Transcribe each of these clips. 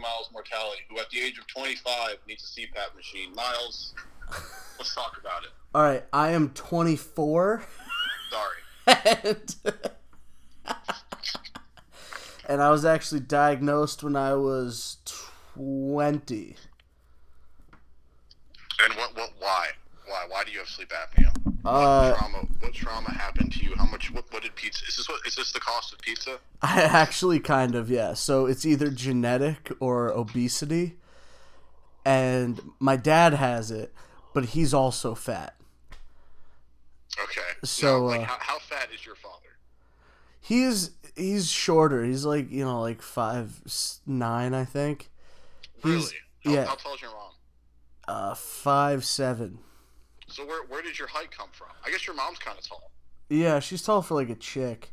Miles Mortality, who at the age of 25 needs a CPAP machine. Miles, let's talk about it. All right, I am 24. Sorry. and, and I was actually diagnosed when I was 20. And what? What? Why? Why? Why do you have sleep apnea? Uh, what trauma? What trauma happened to you? How much? What? What did pizza? Is this what? Is this the cost of pizza? I actually kind of yeah. So it's either genetic or obesity, and my dad has it, but he's also fat. Okay. So, like, uh, how, how fat is your father? He's he's shorter. He's like you know like five nine I think. Really? He's How, yeah How tall is your mom? uh five seven. So where where did your height come from? I guess your mom's kind of tall. Yeah, she's tall for like a chick.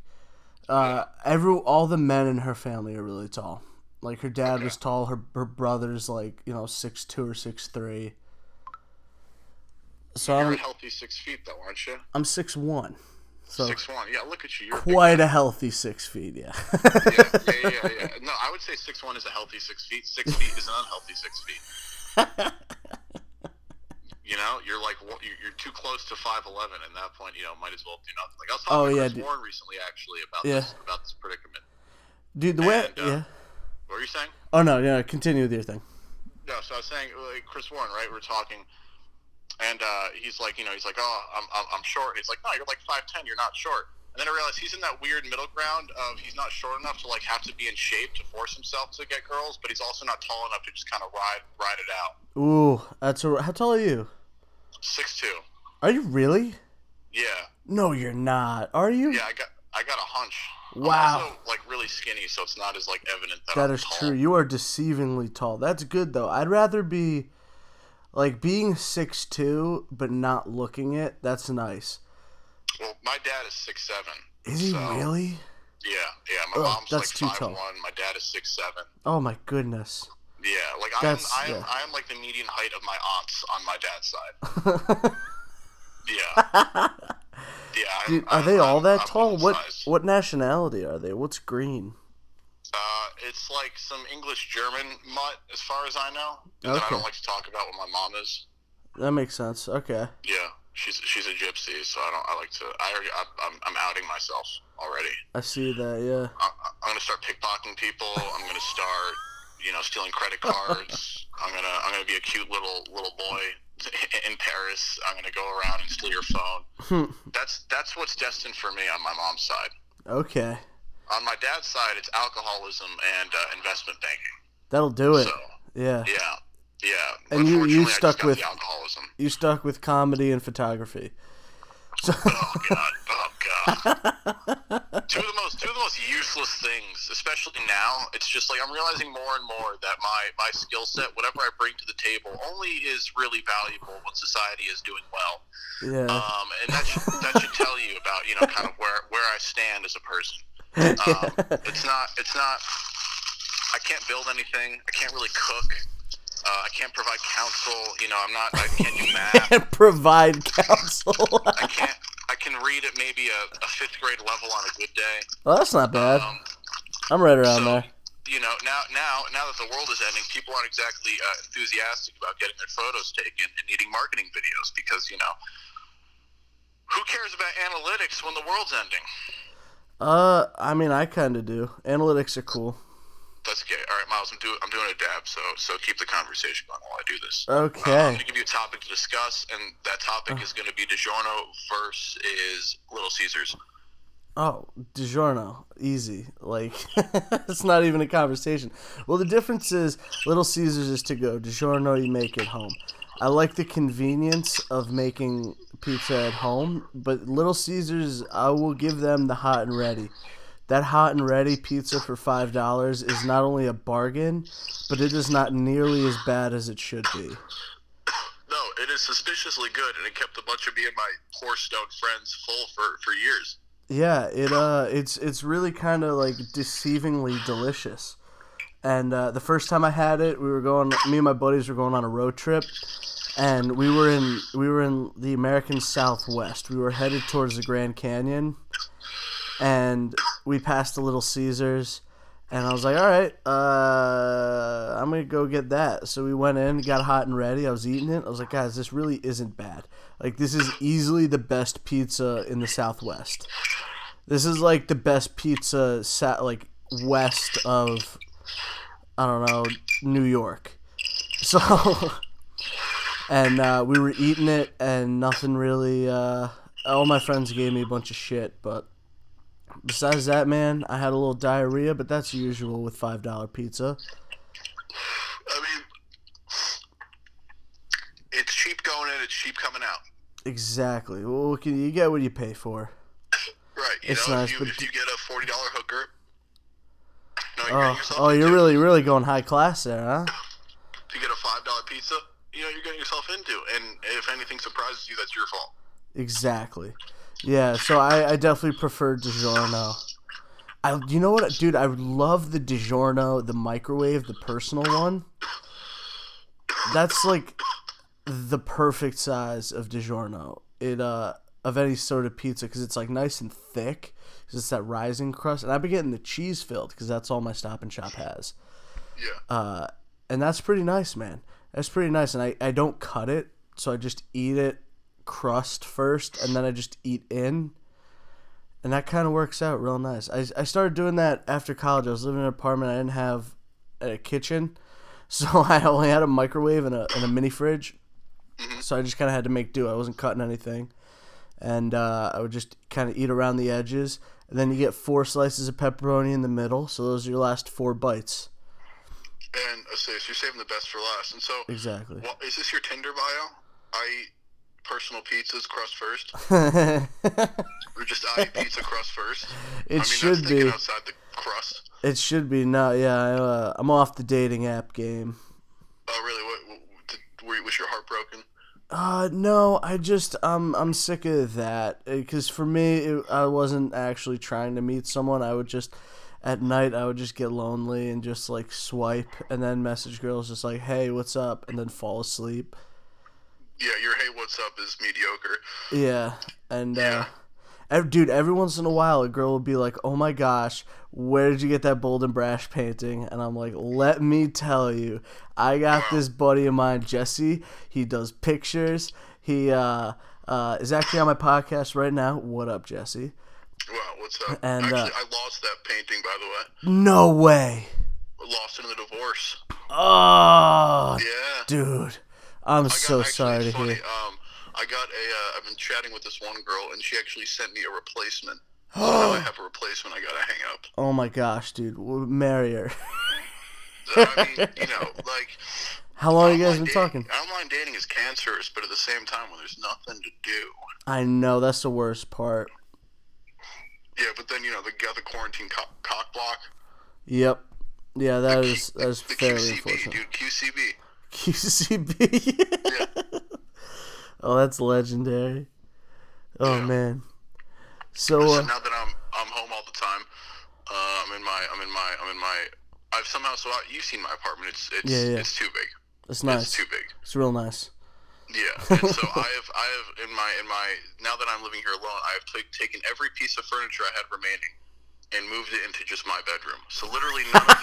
Uh, every all the men in her family are really tall. Like her dad Okay. was tall. Her her brother's like you know six two or six three. So You're a I'm healthy six feet though, aren't you? I'm six one. So Six one. Yeah, look at you. You're a quite a healthy six feet. Yeah. yeah, yeah, yeah, yeah. No, I would say six one is a healthy six feet. Six feet is an unhealthy six feet. You know, you're like you're too close to five eleven. At that point, you know, might as well do nothing. Like I was talking Oh, to yeah, Chris dude. Warren recently, actually, about Yeah. this about this predicament. Dude, the way And, uh, yeah. What were you saying? Oh no, yeah. Continue with your thing. No, so I was saying, like, Chris Warren, right? We're talking, and uh, he's like, you know, he's like, oh, I'm, I'm, I'm short. He's like, no, you're like five ten. You're not short. And then I realized he's in that weird middle ground of he's not short enough to like have to be in shape to force himself to get girls, but he's also not tall enough to just kind of ride ride it out. Ooh, that's a. How tall are you? Six two. Are you really? Yeah, No, you're not. Are you? yeah. I got I got a hunch. Wow. I'm also like really skinny, so it's not as like evident that, That is true. You are deceivingly tall. That's good though. I'd rather be like being six two but not looking it. That's nice. Well, my dad is six seven. Is he So- really? Yeah, yeah. My Ugh, mom's that's like too five tall. one. My dad is six seven. Oh my goodness. Yeah, like I'm, That's- I'm, yeah. I'm like the median height of my aunts on my dad's side. Yeah, yeah. I'm, Dude, are I'm- they all I'm- that I'm tall? What what nationality are they? What's green? Uh, it's like some English German mutt, as far as I know. Then I don't like to talk about what my mom is. That makes sense. Okay. Yeah, she's she's a gypsy, so I don't. I like to. I already. I, I'm I'm outing myself already. I see that. Yeah. I, I'm gonna start pickpocketing people. I'm gonna start, you know, stealing credit cards. I'm gonna I'm gonna be a cute little little boy in Paris. I'm gonna go around and steal your phone. Hmm. That's that's what's destined for me on my mom's side. Okay. On my dad's side, it's alcoholism and uh, investment banking. That'll do it. So Yeah. yeah, yeah. And you- you stuck with- alcoholism. You stuck with comedy and photography. Oh god, oh god. two of the most two of the most useless things, especially now. It's just like I'm realizing more and more that my my skill set, whatever I bring to the table, only is really valuable when society is doing well. yeah. Um, and that should, that should tell you about you know kind of where where I stand as a person. Um, it's not it's not. I can't build anything. I can't really cook. Uh, I can't provide counsel. You know, I'm not. I can't do math. and provide counsel. I can't. I can read at maybe a, a fifth grade level on a good day. well, that's not bad. Um, I'm right around so, there. you know, now now now that the world is ending, people aren't exactly uh, enthusiastic about getting their photos taken and needing marketing videos because you know, who cares about analytics when the world's ending? Uh, I mean, I kind of do. Analytics are cool. Let's get all right, Miles. I'm doing I'm doing a dab, so so keep the conversation going while I do this. Okay. Uh, I'm going to give you a topic to discuss, and that topic is going to be DiGiorno versus Little Caesars. Oh, DiGiorno, easy. Like it's not even a conversation. Well, the difference is Little Caesars is to go. DiGiorno, you make it home. I like the convenience of making pizza at home, but Little Caesars, I will give them the hot and ready. That hot and ready pizza for five dollars is not only a bargain, but it is not nearly as bad as it should be. No, it is suspiciously good, and it kept a bunch of me and my poor stone friends full for, for years. Yeah, it uh, it's it's really kind of like deceivingly delicious. And uh, the first time I had it, we were going. Me and my buddies were going on a road trip, and we were in we were in the American Southwest. We were headed towards the Grand Canyon, and we passed the Little Caesars, And I was like, all right, uh, I'm gonna go get that. So we went in, got hot and ready. I was eating it. I was like, guys, this really isn't bad. Like this is easily the best pizza in the Southwest. This is like the best pizza sa- like west of I don't know New York. So and uh, we were eating it, and nothing really. Uh, all my friends gave me a bunch of shit, but besides that, man, I had a little diarrhea, but that's usual with five dollar pizza. I mean, it's cheap going in, it's cheap coming out. Exactly. Well, you get what you pay for? Right. You It's know, nice, if, you, but if you get a forty dollar hooker, you oh, know, oh, you're Oh, oh, you're into. really, really going high class there, huh? If you get a five dollar pizza, you know, you're getting yourself into. And if anything surprises you, that's your fault. Exactly. Yeah. So I, I definitely prefer DiGiorno. I, you know what, dude? I love the DiGiorno, the microwave, the personal one. That's like the perfect size of DiGiorno. It uh of any sort of pizza because it's like nice and thick. Cause it's that rising crust, and I've been getting the cheese filled because that's all my Stop and Shop has. Yeah. Uh, and that's pretty nice, man. That's pretty nice, and I I don't cut it, so I just eat it crust first, and then I just eat in. And that kind of works out real nice. I, I started doing that after college. I was living in an apartment. I didn't have a kitchen, so I only had a microwave and a, and a mini fridge. So I just kind of had to make do. I wasn't cutting anything, and uh, I would just kind of eat around the edges. And then you get four slices of pepperoni in the middle. So those are your last four bites. And uh, so you're saving the best for last. And so, Exactly. well, is this your Tinder bio? I personal pizzas crust first, or just I pizza crust first. It I mean, should be. outside the crust. It should be. No, yeah, I, uh, I'm off the dating app game. Oh, really? What, what did, were, was your heart broken? Uh, no, I just um I'm sick of that because for me it, I wasn't actually trying to meet someone. I would just at night I would just get lonely and just like swipe and then message girls just like hey what's up and then fall asleep. Yeah, your hey, what's up is mediocre. Yeah, and uh, Yeah. ev- dude, every once in a while a girl will be like, "Oh my gosh, where did you get that bold and brash painting?" And I'm like, "Let me tell you, I got this buddy of mine, Jesse. He does pictures. He uh, uh, is actually on my podcast right now. What up, Jesse? Wow, what's up? And, Actually, uh, I lost that painting, by the way. No way. I lost it in the divorce. Oh, I'm got, so actually, sorry to funny. hear. Um, I got a. Uh, I've been chatting with this one girl, and she actually sent me a replacement. So now I have a replacement. I gotta hang up. Oh my gosh, dude, w- marry her. I mean, you know, like How long you guys been dating- talking? Online dating is cancerous, but at the same time, when there's nothing to do. I know that's the worst part. Yeah, but then you know the got the quarantine co- cock block. Yep. Yeah, that is that is the fairly QCB, unfortunate. dude. QCB. QCB. Yeah. oh, that's legendary. Oh Yeah. man. So So uh, now that I'm I'm home all the time, uh, I'm in my I'm in my I'm in my. I've somehow so I, you've seen my apartment. It's it's Yeah, yeah. it's too big. it's nice. It's too big. It's real nice. Yeah, and so I have, I have in my, in my, now that I'm living here alone, I have t- taken every piece of furniture I had remaining and moved it into just my bedroom. So literally none of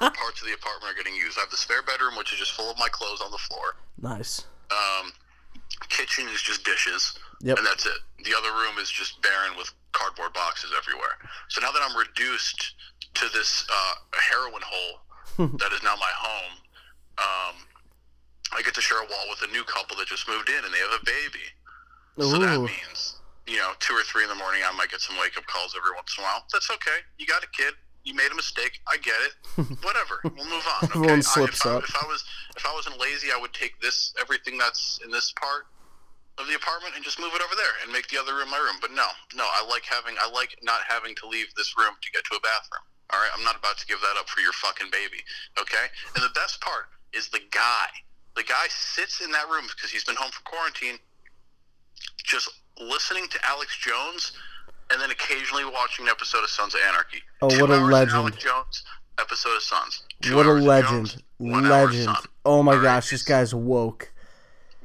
the parts of the apartment are getting used. I have the spare bedroom, which is just full of my clothes on the floor. Nice. Um, kitchen is just dishes, Yep. and that's it. The other room is just barren with cardboard boxes everywhere. So now that I'm reduced to this uh, heroin hole that is now my home, um, I get to share a wall with a new couple that just moved in, and they have a baby. So that means, you know, two or three in the morning, I might get some wake up calls every once in a while. That's okay. You got a kid. You made a mistake. I get it. Whatever. We'll move on. Okay? Everyone I- slips if I, up. If I was if I wasn't lazy, I would take this everything that's in this part of the apartment and just move it over there and make the other room my room. But no, no, I like having I like not having to leave this room to get to a bathroom. All right, I'm not about to give that up for your fucking baby. Okay, and the best part is the guy. The guy sits in that room because he's been home for quarantine, just listening to Alex Jones, and then occasionally watching an episode of Sons of Anarchy. Oh, Two what a legend. Alex Jones episode of Sons. Two What a legend. Jones, one hour of Legend. Oh my All right, gosh, this guy's woke.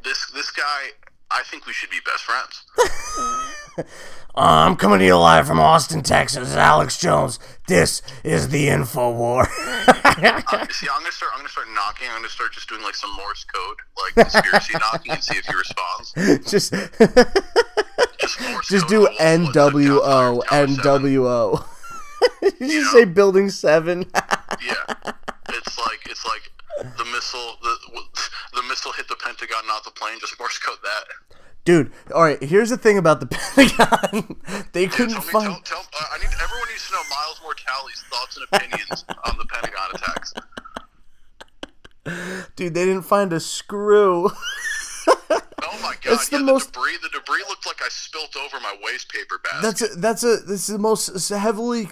This this guy, I think we should be best friends. I'm coming to you live from Austin, Texas. Alex Jones. This is the Info War. Uh, see, I'm gonna start. I'm gonna start knocking. I'm gonna start just doing like some Morse code, like conspiracy knocking, and see if he responds. just, Just Morse just do and we'll- we'll NWO, NWO. Did you know? say Building Seven? Yeah, it's like it's like the missile. The the missile hit the Pentagon, not the plane. Just Morse code that. Dude, all right. Here's the thing about the Pentagon. they couldn't Tell me, find. tell, tell, uh, I need everyone needs to know Miles Mortali's thoughts and opinions on the Pentagon attacks. Dude, they didn't find a screw. Oh my god! It's the yeah, most- the debris. The debris looked like I spilt over my waste paper basket. That's a, that's a this is the most heavily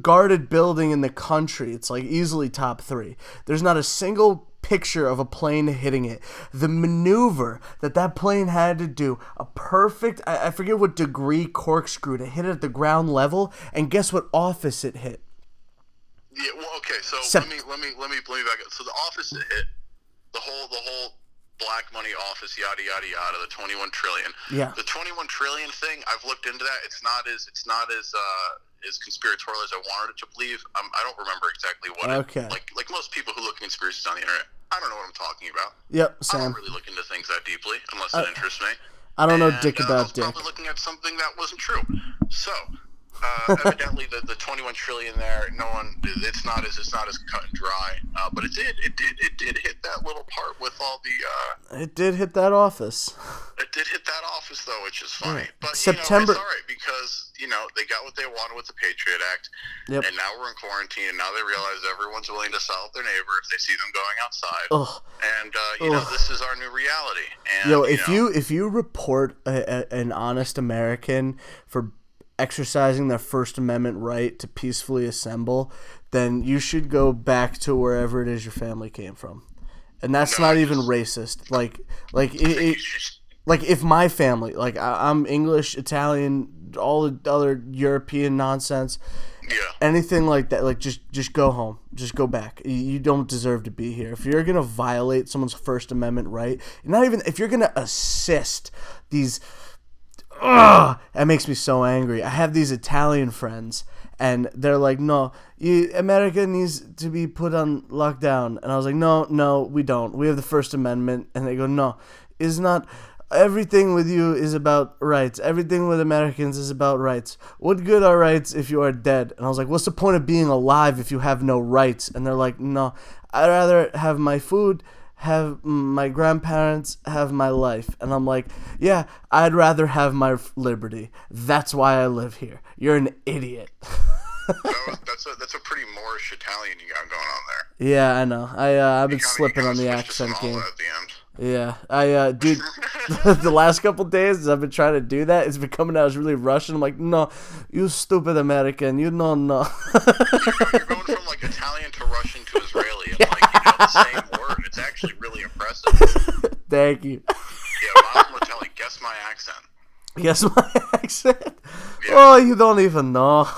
guarded building in the country. It's like easily top three. There's not a single picture of a plane hitting it. The maneuver that that plane had to do, a perfect I, I forget what degree corkscrew to hit it at the ground level, and guess what office it hit? Yeah, well, okay. So let me let me let me let me back up. So the office that hit the whole the whole black money office yada yada yada the 21 trillion. Yeah. The 21 trillion thing, I've looked into that. It's not as it's not as uh as conspiratorial as I wanted it to believe. Um, I don't remember exactly what. it- Okay. like like most people who look at conspiracies on the internet, I don't know what I'm talking about. Yep, Same. I don't really look into things that deeply unless it interests me. I don't know And, dick uh, I about was dick. probably looking at something that wasn't true. So, uh, evidently, the, the 21 trillion there, no one, it's not as it's not as cut and dry. Uh, but it did, it did, it did hit that little part with all the. Uh, It did hit that office. it did hit that office though, which is funny. But September- you know, it's all right because you know they got what they wanted with the Patriot Act, Yep. and now we're in quarantine, and now they realize everyone's willing to sell their neighbor if they see them going outside. Ugh. And uh, you know, this is our new reality. And, Yo, if know, you if you report a, a, an honest American for exercising their First Amendment right to peacefully assemble, then you should go back to wherever it is your family came from, and that's No, not even racist. Like like it, it, like if my family like I, I'm English, Italian, all the other European nonsense yeah. anything like that like just just go home. Just go back. You, you don't deserve to be here. If you're gonna violate someone's first amendment right not even if you're gonna assist these Ugh, that makes me so angry i have these italian friends and they're like no you, america needs to be put on lockdown and i was like no no we don't we have the first amendment and they go no it's not everything with you is about rights. Everything with Americans is about rights. What good are rights if you are dead? And I was like, what's the point of being alive if you have no rights? And they're like, no, I'd rather have my food, have my grandparents, have my life. And I'm like, yeah, I'd rather have my liberty. That's why I live here. You're an idiot. that that's a that's a pretty Moorish Italian you got going on there. yeah, I know. I uh, I've been kinda- slipping on the kinda switched to accent game. the. Yeah, I uh, dude, the last couple days as I've been trying to do that, it's been coming out as really Russian. I'm like, no, you stupid American, you know no. You're going from like Italian to Russian to Israeli in like you know the same word. It's actually really impressive. Thank you. Yeah, Miles Mortali, guess my accent. Guess my accent. Yeah. Oh, you don't even know.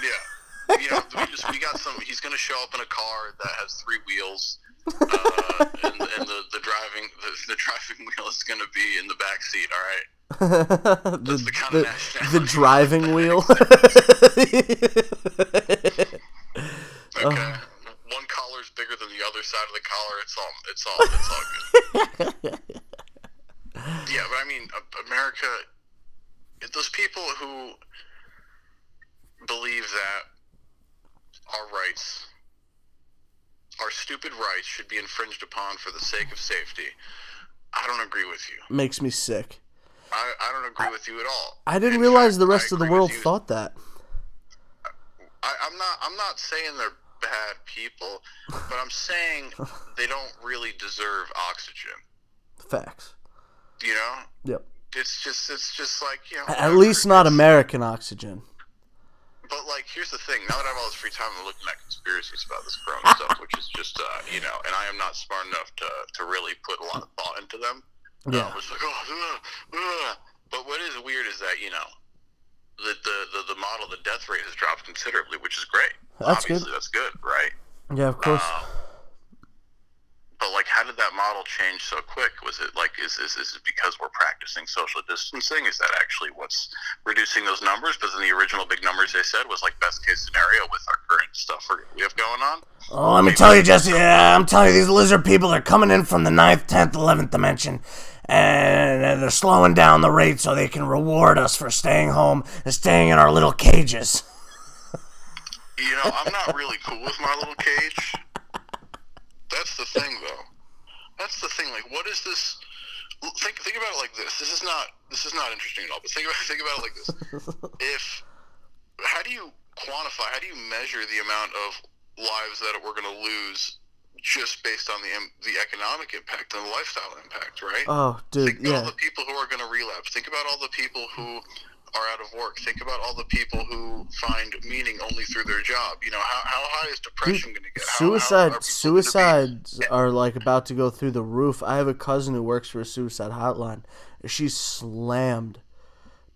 Yeah, you know we just we got some. He's gonna show up in a car that has three wheels. Uh, and, and the, the driving the, the driving wheel is gonna be in the back seat. All right. the, the kind the, of the driving wheel. Okay. One collar's bigger than the other side of the collar. It's all. It's all. It's all good. yeah, but I mean, uh, America. Those people who believe that our rights, our stupid rights, should be infringed upon for the sake of safety. I don't agree with you. Makes me sick. I, I don't agree with you at all. I didn't In realize fact, the I rest of the world thought that. I, I'm not. I'm not saying they're bad people, but I'm saying they don't really deserve oxygen. Facts. You know, Yep. it's just it's just like you know. At least not American oxygen. But like, here's the thing. Now that I have all this free time, I'm looking at conspiracies about this corona stuff, which is just uh, you know, and I am not smart enough to to really put a lot of thought into them. Yeah. Um, it's like, oh, uh, uh. but what is weird is that you know, the the the, the model, the death rate has dropped considerably, which is great. That's good. That's good, right? Yeah, of course. Um, but like, how did that model change so quick? Was it like is is, is it because we're practicing social distancing? Is that actually what's reducing those numbers? But then the original big numbers they said was like best case scenario with our current stuff we have going on. Oh, let me tell you, Jesse. Yeah, I'm telling you, these lizard people are coming in from the ninth, tenth, eleventh dimension, and they're slowing down the rate so they can reward us for staying home and staying in our little cages. You know, I'm not really cool with my little cage. That's the thing, though. That's the thing. Like, what is this? Think think about it like this. This is not this is not interesting at all. But think about think about it like this. if how do you quantify? How do you measure the amount of lives that we're going to lose just based on the the economic impact and the lifestyle impact, right? Oh, dude, think about yeah. all the people who are going to relapse. Think about all the people who are out of work. Think about all the people who find meaning only through their job. You know, how, how high is depression going to get? How, suicide how are suicides are like about to go through the roof. I have a cousin who works for a suicide hotline. She's slammed.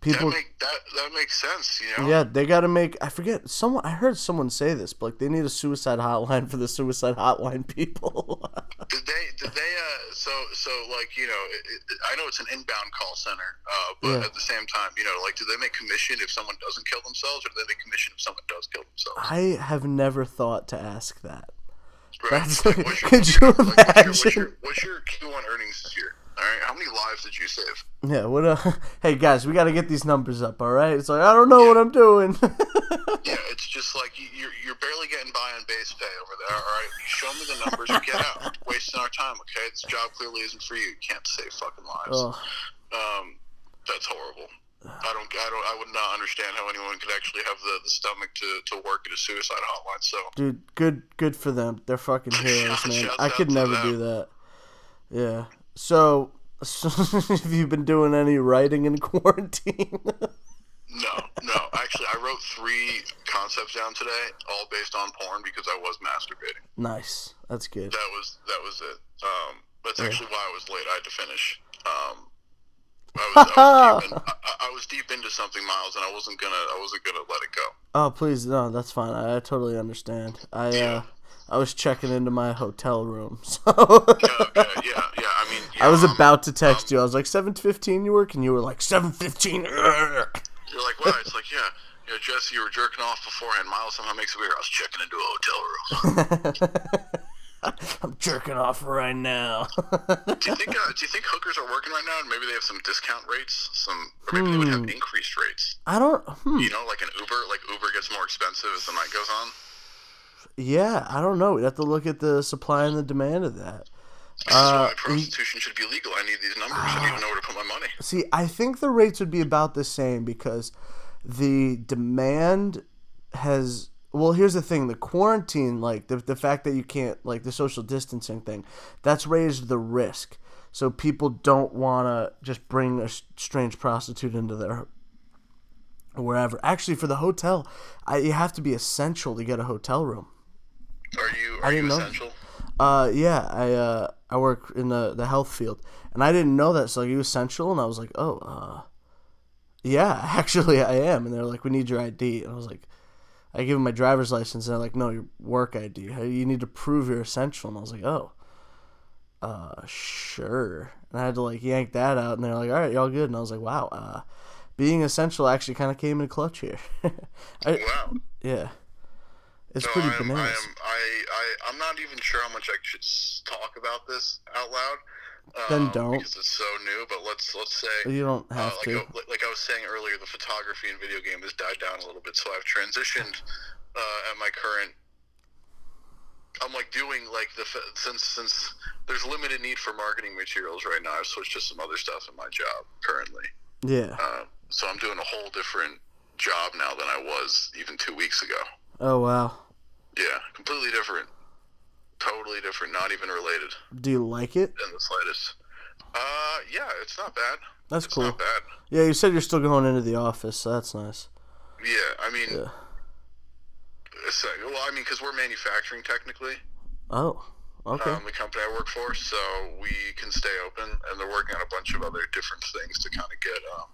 People that, make, that that makes sense, you know. Yeah, they got to make. I forget someone. I heard someone say this, but like they need a suicide hotline for the suicide hotline people. did they? Did they? Uh, so so like you know, it, it, I know it's an inbound call center, uh, but Yeah. at the same time, you know, like do they make commission if someone doesn't kill themselves, or do they make commission if someone does kill themselves? I have never thought to ask that. Right. That's- Like, what's your- could you like, what's your- imagine? What's your, what's your Q1 earnings this year? All right, how many lives did you save? Yeah. What? Uh, hey guys, we got to get these numbers up. All right. It's like I don't know what I'm doing. Yeah, it's just like you- you're, you're barely getting by on base pay over there. All right, you show me the numbers, or get out. We're wasting our time. Okay, this job clearly isn't for you. You can't save fucking lives. oh, Um, that's horrible. I don't, I don't, I would not understand how anyone could actually have the, the stomach to, to work at a suicide hotline. So dude, good, good for them. They're fucking heroes, man. I could never do that. Yeah. So, so have you been doing any writing in quarantine? no, no. Actually, I wrote three concepts down today, all based on porn because I was masturbating. nice. That's good. That was that was it. Um, that's actually why I was late. I had to finish. Um, I was, I, was deep in, I, I was deep into something, Miles, and I wasn't gonna I wasn't gonna let it go. Oh, please, no, that's fine. I, I totally understand. I uh, I was checking into my hotel room, so Yeah, okay, yeah, yeah. I mean, I was um, about to text you. I was like, seven fifteen, you work, and you were like, seven fifteen. You're like, wow. It's like, yeah, you know, Jesse, you were jerking off beforehand. Miles somehow makes it weird. I was checking into a hotel room. I'm jerking off right now. do you think? Uh, do you think hookers are working right now? and Maybe they have some discount rates, some, or maybe they would have Hmm. increased rates. I don't. Hmm. You know, like an Uber. Like Uber gets more expensive as the night goes on. Yeah, I don't know. We'd have to look at the supply and the demand of that. Uh, prostitution should be legal. I need these numbers. I need to know where to put my money. See, I think the rates would be about the same because the demand has. Well, here's the thing: the quarantine, like the the fact that you can't, like the social distancing thing, that's raised the risk. So people don't want to just bring a strange prostitute into their wherever. Actually, for the hotel, I, you have to be essential to get a hotel room. Are you? I Are didn't you know. essential? Uh, yeah, I uh, I work in the the health field, and I didn't know that. So like, you essential, and I was like, oh, uh, yeah, actually I am. And they're like, we need your ID, and I was like, I give them my driver's license, and they're like, no, your work ID. You need to prove you're essential, and I was like, oh, uh, sure. And I had to like yank that out, and they're like, all right, y'all good, and I was like, wow, uh, being essential actually kind of came in clutch here. I, Wow. yeah, it's No, pretty I am, bananas. I am. I, I. I'm not even sure how much I should talk about this out loud. Then um, don't. Because it's so new. But let's let's say. You don't Uh, have like, to. I, like- like I was saying earlier, the photography and video game has died down a little bit, so I've transitioned uh, at my current. I'm like doing like the since since there's limited need for marketing materials right now. I've switched to some other stuff in my job currently, Yeah. uh, so I'm doing a whole different job now than I was even two weeks ago. Oh wow. Yeah, completely different, totally different, not even related Do you like it? in the slightest. Uh, yeah, it's not bad. That's It's cool. not bad. Yeah, you said you're still going into the office, so that's nice. Yeah, I mean, Yeah. uh, well, I mean, because we're manufacturing technically, Oh, okay. um, the company I work for, so we can stay open, and they're working on a bunch of other different things to kind of get um,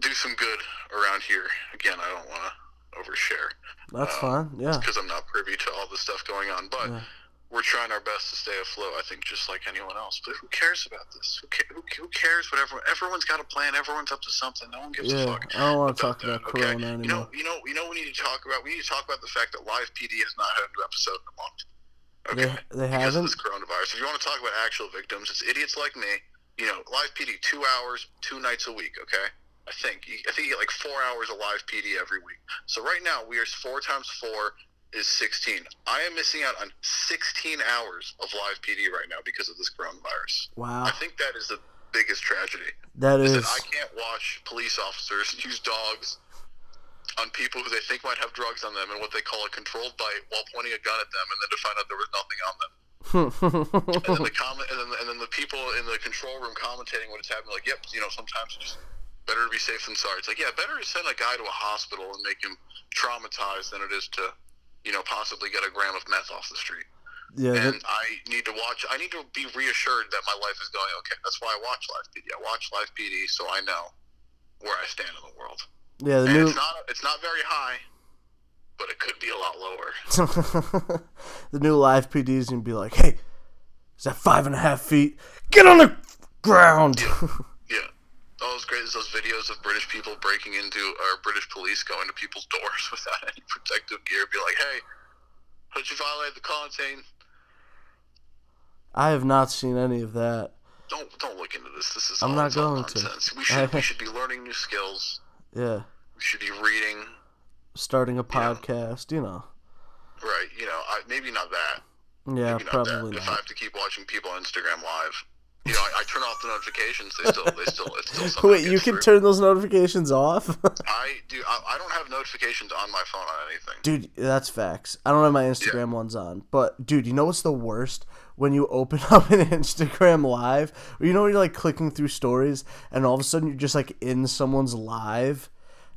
do some good around here. Again, I don't want to overshare that's uh, fine. Yeah. because I'm not privy to all the stuff going on, but Yeah. we're trying our best to stay afloat. I think just like anyone else. But who cares about this? Who, ca- who, who cares? Whatever. Everyone's got a plan. Everyone's up to something. No one gives a Yeah, fuck. I don't want to talk about that, okay? Corona You know, anymore. you know, you know. We need to talk about. We need to talk about the fact that Live PD has not had a new episode in a month. Okay. They, they because of haven't. this coronavirus. If you want to talk about actual victims, it's idiots like me. You know, live PD two hours, two nights a week. Okay, I think I think you get like four hours of live PD every week. So right now we are four times four is sixteen. I am missing out on sixteen hours of live PD right now because of this coronavirus. Wow, I think that is the biggest tragedy. that Is is. that I can't watch police officers use dogs on people who they think might have drugs on them and what they call a controlled bite while pointing a gun at them and then to find out there was nothing on them. And then the comment, and then, and then the people in the control room commentating when it's happening, like, "Yep, you know, sometimes it's just better to be safe than sorry." It's like, yeah, better to send a guy to a hospital and make him traumatized than it is to, you know, possibly get a gram of meth off the street. yeah, And that, I need to watch. I need to be reassured that my life is going okay. That's why I watch Live PD. I watch Live PD so I know where I stand in the world. yeah. The new. it's not. It's not very high, but it could be a lot lower. the new live PD is gonna be like, hey, is that five and a half feet? Get on the ground. Oh, all those great those videos of British people breaking into or British police going to people's doors without any protective gear. Be like, hey, did you violate the quarantine? I have not seen any of that. Don't don't look into this. This is I'm not going to. nonsense. We should we should be learning new skills. Yeah, We should be reading. starting a podcast. You know. Right. You know, I, maybe not that. Yeah, Maybe not probably that. If I have to keep watching people on Instagram live, you know, I, I turn off the notifications. They still they still it still Wait, you can through. turn those notifications off? I do. I, I don't have notifications on my phone on anything. Dude, that's facts. I don't have my Instagram ones on. But dude, you know what's the worst? When you open up an Instagram live, or you know when you're like clicking through stories and all of a sudden you're just like in someone's live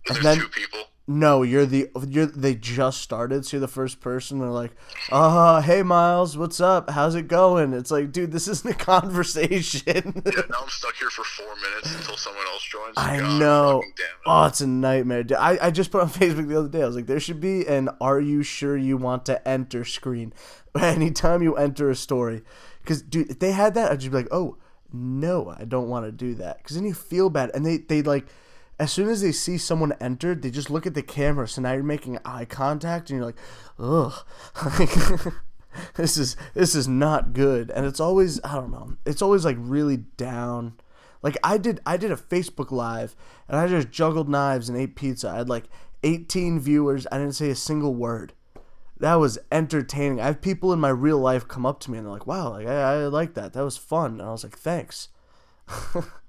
And and then two people. No, you're the you're they just started, so you're the first person. They're like, "Uh, hey Miles, what's up? How's it going?" It's like, dude, this isn't a conversation. Yeah, now I'm stuck here for four minutes until someone else joins. I God know. it. Oh, it's a nightmare. Dude, I, I just put on Facebook the other day. I was like, there should be an "Are you sure you want to enter?" screen anytime you enter a story. Because dude, if they had that, I'd just be like, oh no, I don't want to do that. Because then you feel bad, and they they like. As soon as they see someone entered, they just look at the camera. So now you're making eye contact, and you're like, "Ugh, this is this is not good." And it's always I don't know. It's always like really down. Like I did I did a Facebook live and I just juggled knives and ate pizza. I had like 18 viewers. I didn't say a single word. That was entertaining. I have people in my real life come up to me and they're like, "Wow, like I, I like that. That was fun." And I was like, "Thanks."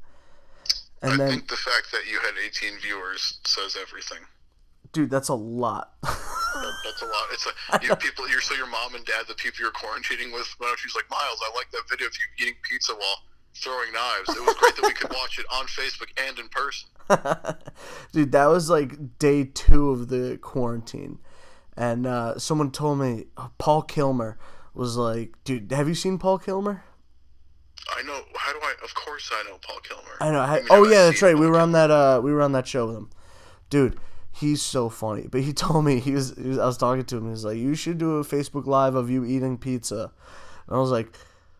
and I then, think the fact that you had 18 viewers says everything. dude, that's a lot. That's a lot. It's like you people. You're so your mom and dad, the people you're quarantining with. When she's like, Miles, I like that video of you eating pizza while throwing knives. It was great that we could watch it on Facebook and in person. dude that was like day two of the quarantine and uh, someone told me uh, paul kilmer was like dude have you seen paul kilmer I know. How do I? Of course, I know Paul Kilmer. i know I, mean, oh yeah that's right we were on that uh we were on that show with him dude he's so funny but he told me he was, he was i was talking to him He's like you should do a facebook live of you eating pizza and i was like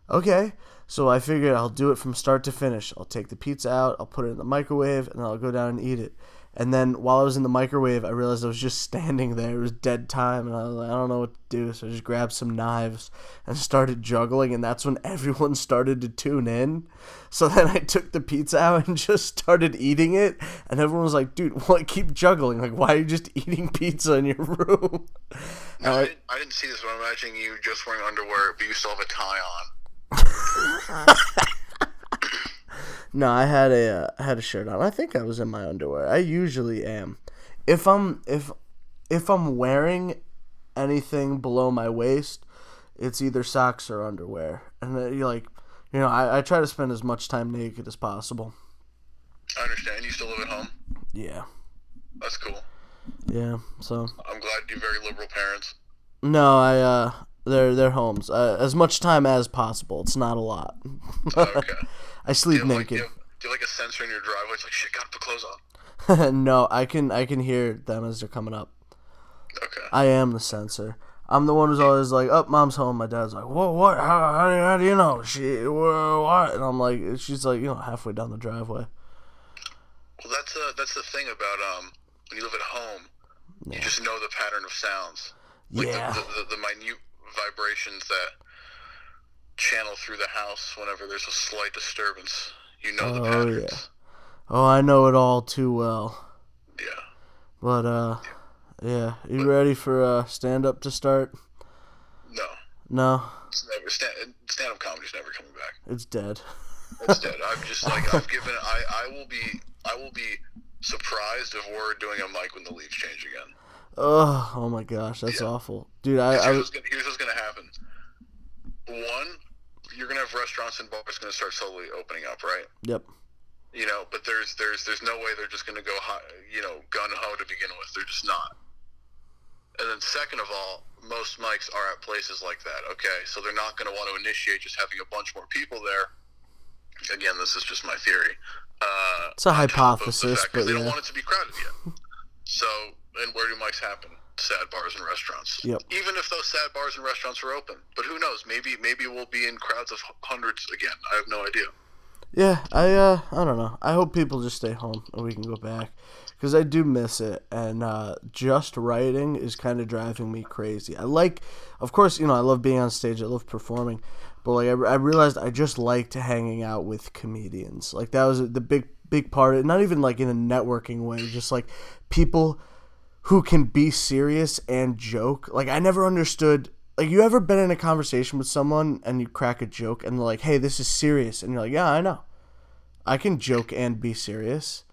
okay so i figured i'll do it from start to finish i'll take the pizza out i'll put it in the microwave and i'll go down and eat it and then while i was in the microwave i realized i was just standing there. It was dead time and i was like i don't know what to do. So i just grabbed some knives and started juggling and that's when everyone started to tune in. So then i took the pizza out and just started eating it and everyone was like dude what? Keep juggling. Like why are you just eating pizza in your room? No, I, I- didn't, I didn't see this, but I'm imagining you just wearing underwear, but you still have a tie on. Uh-huh. No, I had a uh, had a shirt on. I think I was in my underwear. I usually am. If I'm if if I'm wearing anything below my waist, it's either socks or underwear. And then you like, you know, I, I try to spend as much time naked as possible. I understand. You still live at home. Yeah, That's cool. yeah. So I'm glad you're very liberal parents. no, I uh, they're they're homes. Uh, as much time as possible. It's not a lot. Okay. I sleep Do have, like, do, naked. you have, do you have like a sensor in your driveway? It's like shit. Gotta put clothes on. no, I can I can hear them as they're coming up. Okay. I am the sensor. I'm the one who's always like, "Up, oh, mom's home." My dad's like, "Whoa, what? How, how, how do you know she? What?" And I'm like, she's like, you know, halfway down the driveway. Well, that's uh, that's the thing about um, when you live at home, yeah. you just know the pattern of sounds. Like yeah. The, the, the, the minute vibrations that channel through the house whenever there's a slight disturbance. You know the oh, patterns. Yeah. Oh, I know it all too well. Yeah. But uh, yeah. You but, ready for uh stand up to start? No. No. It's never stand stand up comedy's never coming back. It's dead. It's dead. I'm just like I've given. I I will be I will be surprised if we're doing a mic when the leaves change again. Oh, oh my gosh, that's yeah. awful, dude. I, here's, I what's gonna, here's what's gonna happen. One, you're gonna have restaurants and bars gonna start slowly opening up, right? Yep. You know, but there's there's there's no way they're just gonna go, high, you know, gun ho to begin with. They're just not. And then second of all, most mics are at places like that. Okay, so they're not gonna want to initiate just having a bunch more people there. Again, this is just my theory. Uh, it's a hypothesis, but they yeah. don't want it to be crowded yet. So, and where do mics happen? Sad bars and restaurants. Yep. Even if those sad bars and restaurants are open, but who knows? Maybe maybe we'll be in crowds of hundreds again. I have no idea. Yeah, I uh, I don't know. I hope people just stay home and we can go back because I do miss it. And uh, just writing is kind of driving me crazy. I like, of course, you know, I love being on stage. I love performing, but like I, I realized I just liked hanging out with comedians. Like that was the big big part. Of it. Not even like in a networking way, just like people who can be serious and joke. Like I never understood like you ever been in a conversation with someone and you crack a joke and they're like, "Hey, this is serious." And you're like, "Yeah, I know. I can joke and be serious."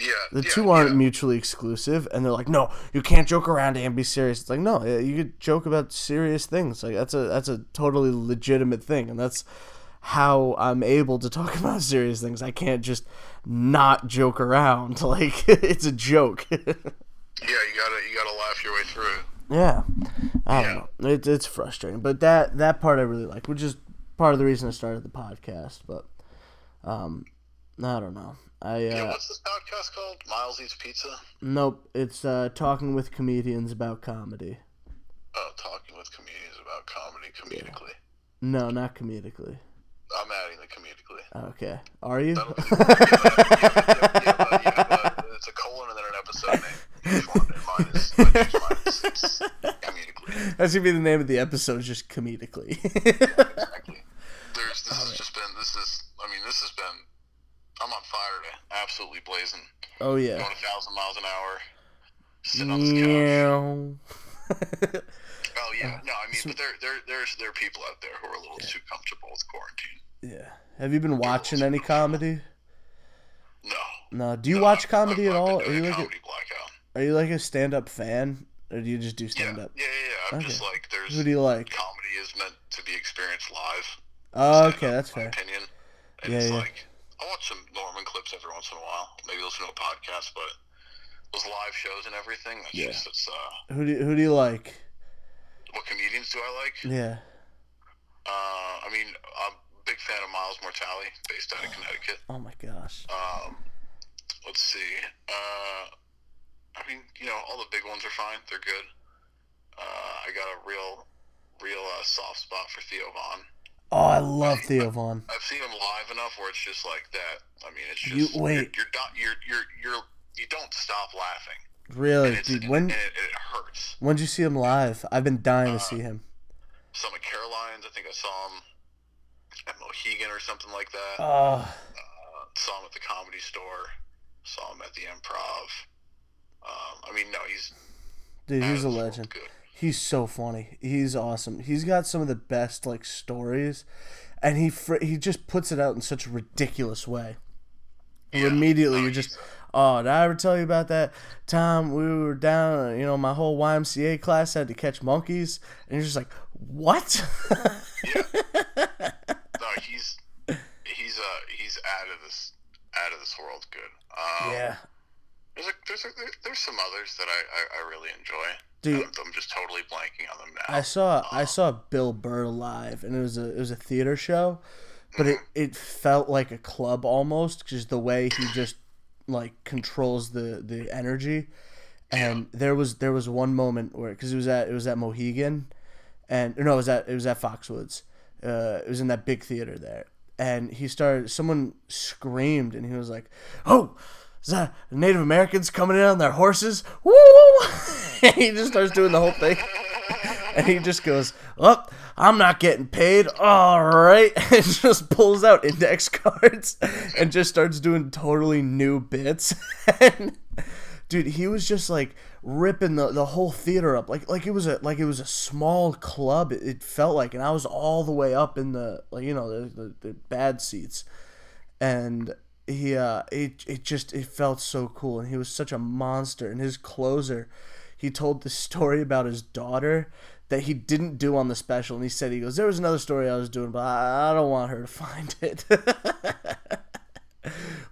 Yeah. The yeah, two aren't yeah. mutually exclusive and they're like, "No, you can't joke around and be serious." It's like, "No, you could joke about serious things." Like that's a that's a totally legitimate thing and that's how I'm able to talk about serious things. I can't just not joke around. Like it's a joke. Yeah, you gotta you gotta laugh your way through it. Yeah, I don't yeah. know. It, it's frustrating, but that that part I really like, which is part of the reason I started the podcast. But um, I don't know. I uh, yeah, what's this podcast called? Miles eats pizza. Nope, it's uh, talking with comedians about comedy. Oh, talking with comedians about comedy comedically. Yeah. No, not comedically. I'm adding the comedically. Okay, are you? Be, yeah, yeah, yeah, it's a colon and then an episode name comedically. That's gonna be the name of the episode, just comedically. exactly. There's this has just been this is I mean this has been I'm on fire today, absolutely blazing. Oh yeah. Going a thousand miles an hour, sitting on this couch. oh yeah, no, I mean, but there there there's there are people out there who are a little yeah. too comfortable with quarantine. Yeah. Have you been watching any comedy? No. No. Do you no, watch comedy I've, at I've all? Are you like comedy a, blackout. Are you like a stand-up fan, or do you just do stand-up? Yeah, yeah, yeah. I'm okay. just like there's. Who do you like? Comedy is meant to be experienced live. Oh, okay, that's fair. Opinion. And yeah, it's yeah. like I watch some Norman clips every once in a while. Maybe listen to a podcast, but those live shows and everything. That's yeah. just it's. Uh, who do you, Who do you like? What comedians do I like? Yeah. Uh, I mean, I'm a big fan of Miles Mortali, based out of Connecticut. Oh my gosh. Um, let's see. Uh, I mean, you know, all the big ones are fine. They're good. Uh, I got a real, real uh, soft spot for Theo Von. Oh, I love I, Theo Von. I've seen him live enough where it's just like that. I mean, it's just you wait. You're you're you're you're, you're you don't stop laughing. Really, dude? When and it, it, hurts. When did you see him live? I've been dying to uh, see him. Some at Caroline's. I think I saw him at Mohegan or something like that. Oh. Uh, saw him at the Comedy Store. Saw him at the Improv. Um, I mean, no, he's dude. He's a legend. He's so funny. He's awesome. He's got some of the best like stories, and he fr- he just puts it out in such a ridiculous way. Yeah. Immediately, you're just, oh, did I ever tell you about that time we were down? You know, my whole YMCA class had to catch monkeys, and you're just like, what? yeah. No, he's he's uh he's out of this out of this world good. Um, yeah, there's a, there's a, there's some others that I, I, I really enjoy. Dude, I'm, I'm, just totally blanking on them now. I saw um, I saw Bill Burr live, and it was a it was a theater show, but it, it felt like a club almost, just the way he just like controls the the energy, and there was there was one moment where because it was at it was at Mohegan, and no, it was at it was at Foxwoods. Uh, it was in that big theater there, and he started. Someone screamed, and he was like, "Oh, is that Native Americans coming in on their horses?" Woo! he just starts doing the whole thing, and he just goes, "Up." I'm not getting paid. All right. And just pulls out index cards and just starts doing totally new bits. and dude, he was just like ripping the, the whole theater up. Like like it was a like it was a small club. It, it felt like and I was all the way up in the like you know the, the, the bad seats. And he uh it it just it felt so cool and he was such a monster and his closer he told the story about his daughter that he didn't do on the special, and he said he goes, "There was another story I was doing, but I, I don't want her to find it."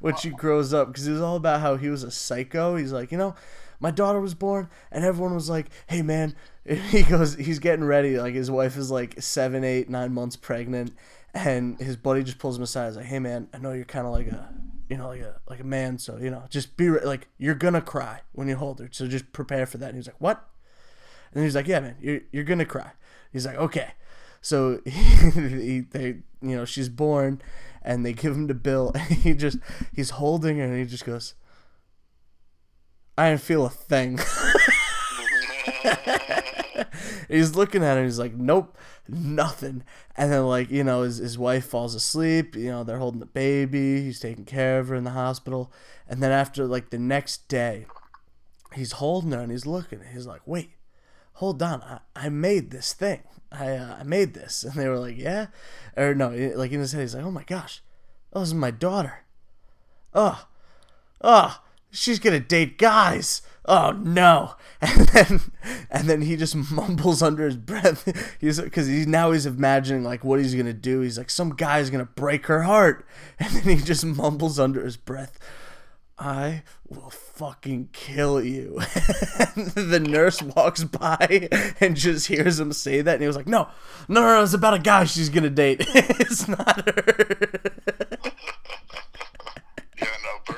when she grows up, because it was all about how he was a psycho. He's like, you know, my daughter was born, and everyone was like, "Hey, man," he goes, he's getting ready. Like his wife is like seven, eight, nine months pregnant, and his buddy just pulls him aside. He's like, "Hey, man, I know you're kind of like a." You know, like a like a man, so you know, just be like you're gonna cry when you hold her, so just prepare for that. And he's like, "What?" And he's like, "Yeah, man, you're you're gonna cry." He's like, "Okay." So he, they, you know, she's born, and they give him to Bill, and he just he's holding her, and he just goes, "I didn't feel a thing." he's looking at her, he's like, "Nope, nothing." And then like you know, his his wife falls asleep. You know, they're holding the baby. He's taking care of her in the hospital, and then after like the next day, he's holding her and he's looking. He's like, "Wait." hold on, I, I made this thing. I uh, I made this, and they were like, yeah, or no, like in his head, he's like, oh my gosh, oh, this is my daughter. Oh, oh, she's gonna date guys. Oh no! And then and then he just mumbles under his breath. He's because he now he's imagining like what he's gonna do. He's like, some guy's gonna break her heart, and then he just mumbles under his breath. I will fucking kill you. the nurse walks by and just hears him say that, and he was like, "No, no, no, no it's about a guy she's gonna date. it's not her."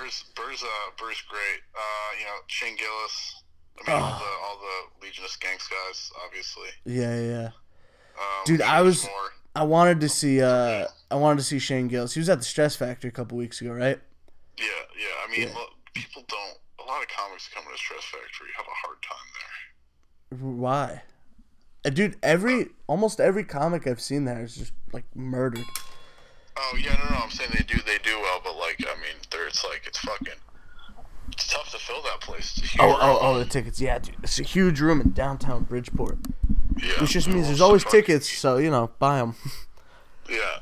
Yeah, Burr's Burr's uh, Burr's great. Uh, you know, Shane Gillis. I mean, oh. all the all the Legion of Skanks guys, obviously. Yeah, yeah. Um, Dude, I was. More. I wanted to see. Uh, I wanted to see Shane Gillis. He was at the Stress Factory a couple weeks ago, right? Yeah, yeah. I mean, yeah. Look, people don't. A lot of comics come to Stress Factory have a hard time there. Why? Uh, dude, every almost every comic I've seen there is just like murdered. Oh yeah, no, no. I'm saying they do they do well, but like I mean, there it's like it's fucking. It's tough to fill that place. oh, oh, oh, the tickets. Yeah, dude, it's a huge room in downtown Bridgeport. Yeah, which just means there's always tickets, so you know, buy them. yeah,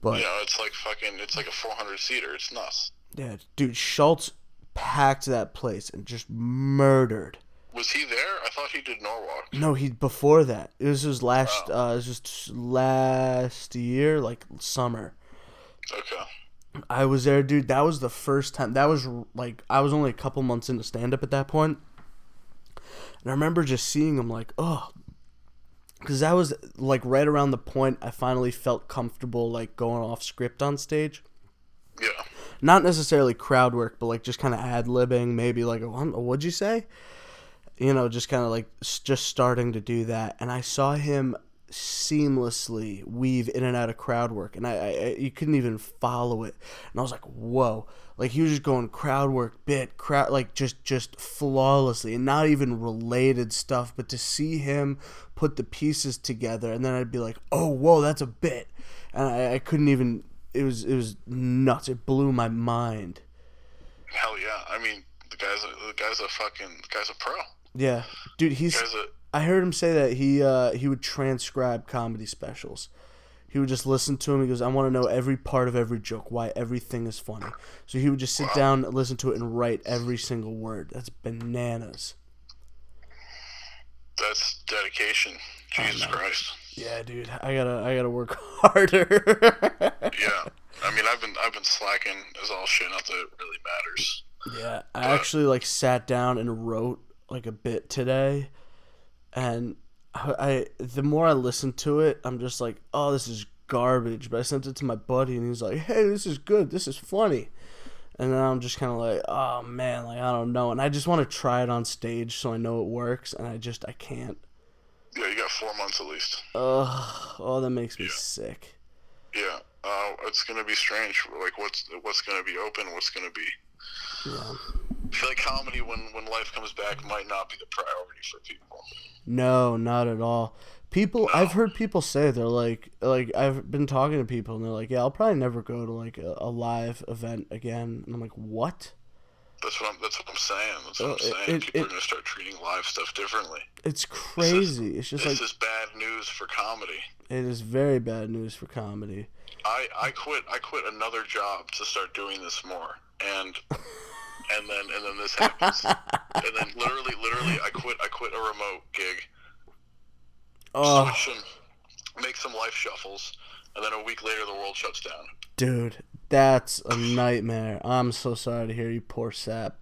but you know, it's like fucking. It's like a 400 seater. It's nuts. Yeah, dude, Schulz packed that place and just murdered. Was he there? I thought he did Norwalk. No, he before that. It was his last. Uh, it was just last year, like summer. Okay. I was there, dude. That was the first time. That was like I was only a couple months into stand up at that point, and I remember just seeing him like, oh, because that was like right around the point I finally felt comfortable like going off script on stage. Yeah not necessarily crowd work, but like just kind of ad libbing, maybe like, what'd you say? You know, just kind of like just starting to do that. And I saw him seamlessly weave in and out of crowd work, and I, I you couldn't even follow it. And I was like, whoa! Like he was just going crowd work, bit crowd, like just just flawlessly, and not even related stuff. But to see him put the pieces together, and then I'd be like, oh, whoa, that's a bit, and I, I couldn't even it was it was nuts. It blew my mind. Hell yeah! I mean, the guy's a, the guy's a fucking the guy's a pro. Yeah, dude. He's. I heard him say that he uh, he would transcribe comedy specials. He would just listen to him. He goes, "I want to know every part of every joke, why everything is funny." So he would just sit down, listen to it, and write every single word. That's bananas. That's dedication. Jesus Christ. Yeah, dude, I gotta I gotta work harder. yeah, I mean, I've been I've been slacking as all shit. Not that it really matters. Yeah, I but... actually like sat down and wrote like a bit today, and I, I the more I listen to it, I'm just like, oh, this is garbage. But I sent it to my buddy, and he's like, hey, this is good. This is funny. and then I'm just kind of like, oh man, like I don't know, and I just want to try it on stage so I know it works, and I just I can't. Yeah, you got four months at least. Ugh, oh, that makes me sick. Yeah, uh, it's gonna be strange. Like, what's what's gonna be open? What's gonna be? Yeah. I feel like comedy, when when life comes back, might not be the priority for people. No, not at all. People, I've heard people say they're like, like I've been talking to people and they're like, yeah, I'll probably never go to like a, a live event again. And I'm like, what? That's what I'm. That's what I'm saying. That's what Uh, I'm saying. it- People it- are gonna start treating live stuff differently. It's crazy. It's just This like is bad news for comedy. it is very bad news for comedy. I, I quit I quit another job to start doing this more and and then and then this happens and then literally literally I quit I quit a remote gig Oh, switch and make some life shuffles and then a week later the world shuts down dude, that's a nightmare. I'm so sorry to hear you, poor sap.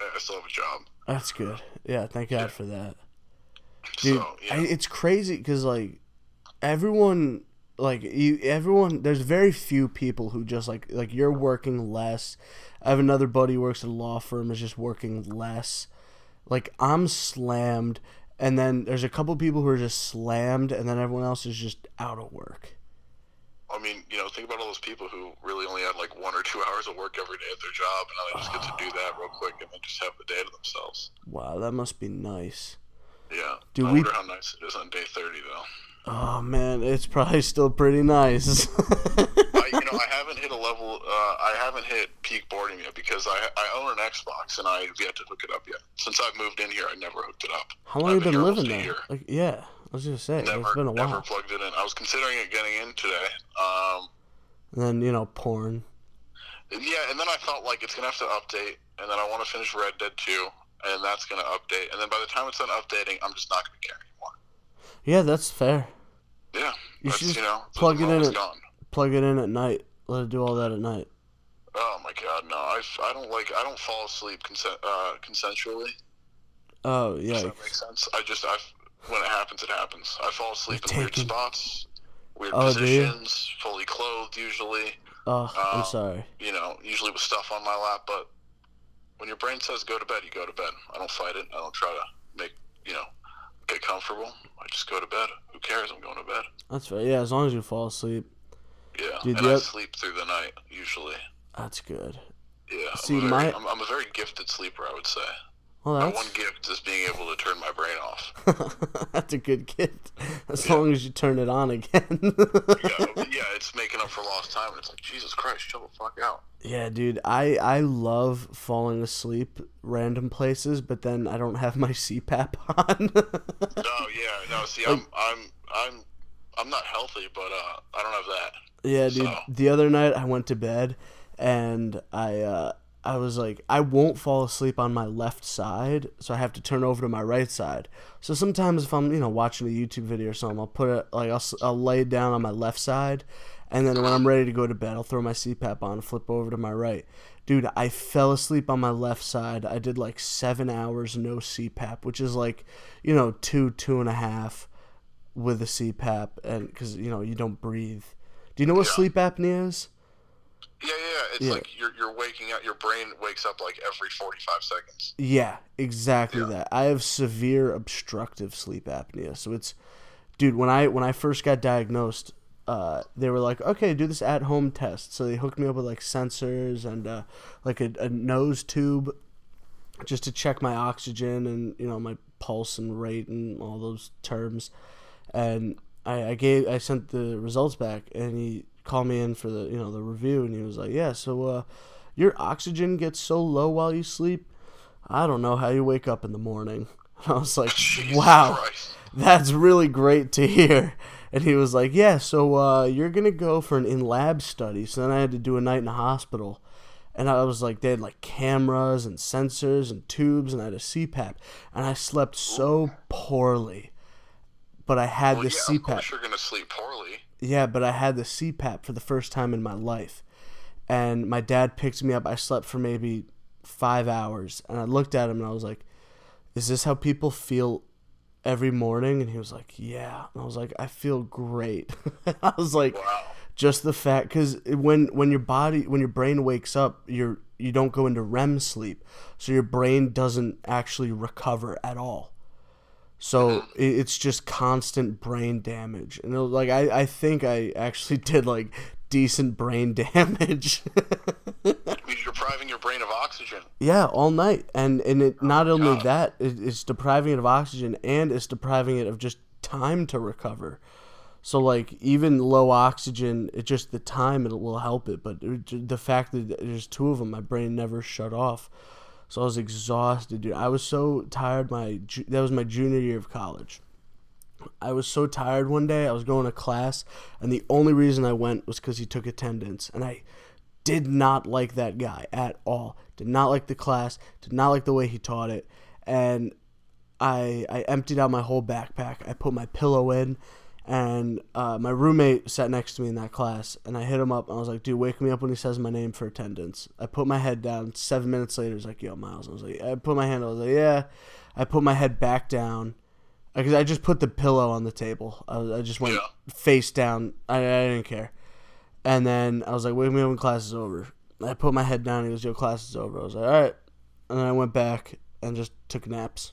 I still have a job That's good. Yeah, thank God for that. Dude, so yeah I, it's crazy because like everyone, like you, everyone. There's very few people who just like like you're working less. I have another buddy who works at a law firm is just working less. Like I'm slammed, and then there's a couple people who are just slammed, and then everyone else is just out of work. I mean you know think about all those people who really only had like one or two hours of work every day at their job and now they just get to do ah. that real quick and then just have the day to themselves Wow, that must be nice. yeah do I we- wonder how nice it is on day 30 though Oh man, it's probably still pretty nice. I, you know, I haven't hit a level. Uh, I haven't hit peak boredom yet because I I own an Xbox and I have yet to hook it up yet. Since I've moved in here, I never hooked it up. How long have you been living there? Like, yeah, I was gonna say Never, it's been a while. never plugged it in. I was considering it getting in today. Um, And then you know, porn. yeah, and then I felt like it's gonna have to update, and then I want to finish Red Dead 2, and that's gonna update, and then by the time it's done updating, I'm just not gonna care anymore. Yeah, that's fair. Yeah, You should just you know, plug it in at- Gone. Plug it in at night. Let it do all that at night. Oh my god, no! I, I don't like I don't fall asleep consent, uh, consensually. Oh Does yeah. that make sense? I just, I, when it happens, it happens. I fall asleep in weird spots, weird Oh, positions, fully clothed usually. Oh, I'm Uh, sorry. You know, usually with stuff on my lap. But when your brain says go to bed, you go to bed. I don't fight it. I don't try to make you know get comfortable. I just go to bed. Who cares? I'm going to bed. That's fair. Yeah, as long as you fall asleep, Yeah, Dude, and you I sleep through the night usually. that's good. Yeah, See, I'm, very, my- I'm, I'm a very gifted sleeper. I would say. Well, My that's one gift is being able to turn my brain off. that's a good gift. As long as you turn it on again. yeah, yeah, it's making up for lost time. And it's like Jesus Christ, chill the fuck out. Yeah, dude, I I love falling asleep random places, but then I don't have my CPAP on. No, yeah, no. See, I'm, I'm, I'm, I'm not healthy, but uh, I don't have that. yeah, dude. So- The other night I went to bed and I uh I was like I won't fall asleep on my left side, so I have to turn over to my right side. So sometimes if I'm, you know, watching a YouTube video or something, I'll put it like I'll, I'll lay it down on my left side and then when I'm ready to go to bed, I'll throw my CPAP on and flip over to my right. Dude, I fell asleep on my left side. I did like seven hours no CPAP, which is like, you know, two, two and a half with a CPAP, and because you know you don't breathe. Do you know what Yeah. sleep apnea is? Yeah, yeah. It's Yeah. like you're, you're waking up. Your brain wakes up like every 45 seconds. Yeah, exactly Yeah. that. I have severe obstructive sleep apnea. So it's dude, when I when I first got diagnosed, uh, they were like, "Okay, do this at home test." So they hooked me up with like sensors and uh, like a, a nose tube just to check my oxygen and, you know, my pulse and rate and all those terms. And I, I gave I sent the results back and he called me in for the, you know, the review and he was like, "Yeah, so uh your oxygen gets so low while you sleep, I don't know how you wake up in the morning. I was like, Jesus wow, Christ. that's really great to hear. And he was like, yeah, so uh, you're going to go for an in lab study. So then I had to do a night in the hospital. And I was like, they had like cameras and sensors and tubes, and I had a CPAP. And I slept so poorly. But I had Well, the yeah, of CPAP. course you're gonna sleep poorly. Yeah, but I had the CPAP for the first time in my life. And my dad picked me up. I slept for maybe five hours. And I looked at him and I was like, Is this how people feel every morning? And he was like, Yeah. And I was like, I feel great. I was like, Wow. just the fact because when when your body when your brain wakes up your you don't go into REM sleep, so your brain doesn't actually recover at all. So uh-huh. it's just constant brain damage, and was like I I think I actually did like decent brain damage. You're depriving your brain of oxygen. Yeah, all night, and and it not oh, only God. that, it, it's depriving it of oxygen, and it's depriving it of just time to recover. So like even low oxygen, it just the time it will help it, but it, the fact that there's two of them, my brain never shut off. So I was exhausted, dude. I was so tired. My that was my junior year of college. I was so tired one day. I was going to class, and the only reason I went was because he took attendance, and I did not like that guy at all. Did not like the class. Did not like the way he taught it, and I I emptied out my whole backpack. I put my pillow in, and uh, my roommate sat next to me in that class, and I hit him up. And I was like, "Dude, wake me up when he says my name for attendance." I put my head down. Seven minutes later, he's like, "Yo, Miles." I was like, I put my hand. I was like, "Yeah." I put my head back down because I just put the pillow on the table. I, I just went Yeah. face down. I, I didn't care. And then I was like, "Wake me up when class is over." I put my head down. He goes, "Yo, class is over." I was like, "All right." And then I went back and just took naps.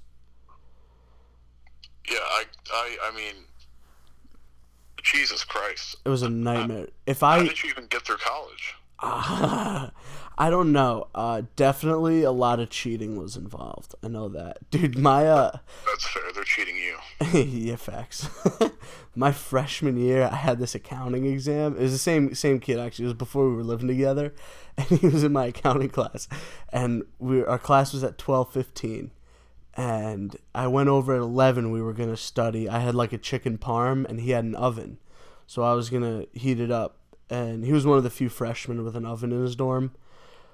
Yeah, I, I, I mean, Jesus Christ. It was a nightmare. If I How did you even get through college? I don't know. Uh, definitely a lot of cheating was involved. I know that, dude. My uh, That's fair. They're cheating you. yeah, facts. my freshman year, I had this accounting exam. It was the same same kid actually. It was before we were living together, and he was in my accounting class, and we our class was at twelve fifteen. And I went over at eleven. We were gonna study. I had like a chicken parm, and he had an oven, so I was gonna heat it up. And he was one of the few freshmen with an oven in his dorm.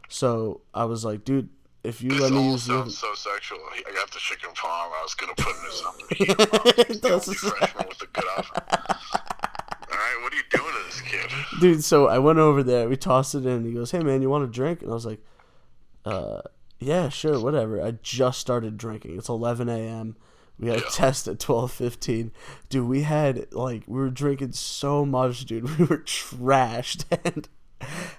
So I was like, dude, if you This let me use the sounds so sexual. I got the chicken parm. I was gonna put in his oven. It does. Freshman with a good oven. All right, what are you doing to this kid? dude so i went over there we tossed it in he goes hey man you want a drink and i was like uh yeah sure whatever. I just started drinking. It's 11 a.m we had a test at 12.15 dude we had like we were drinking so much dude. We were trashed. And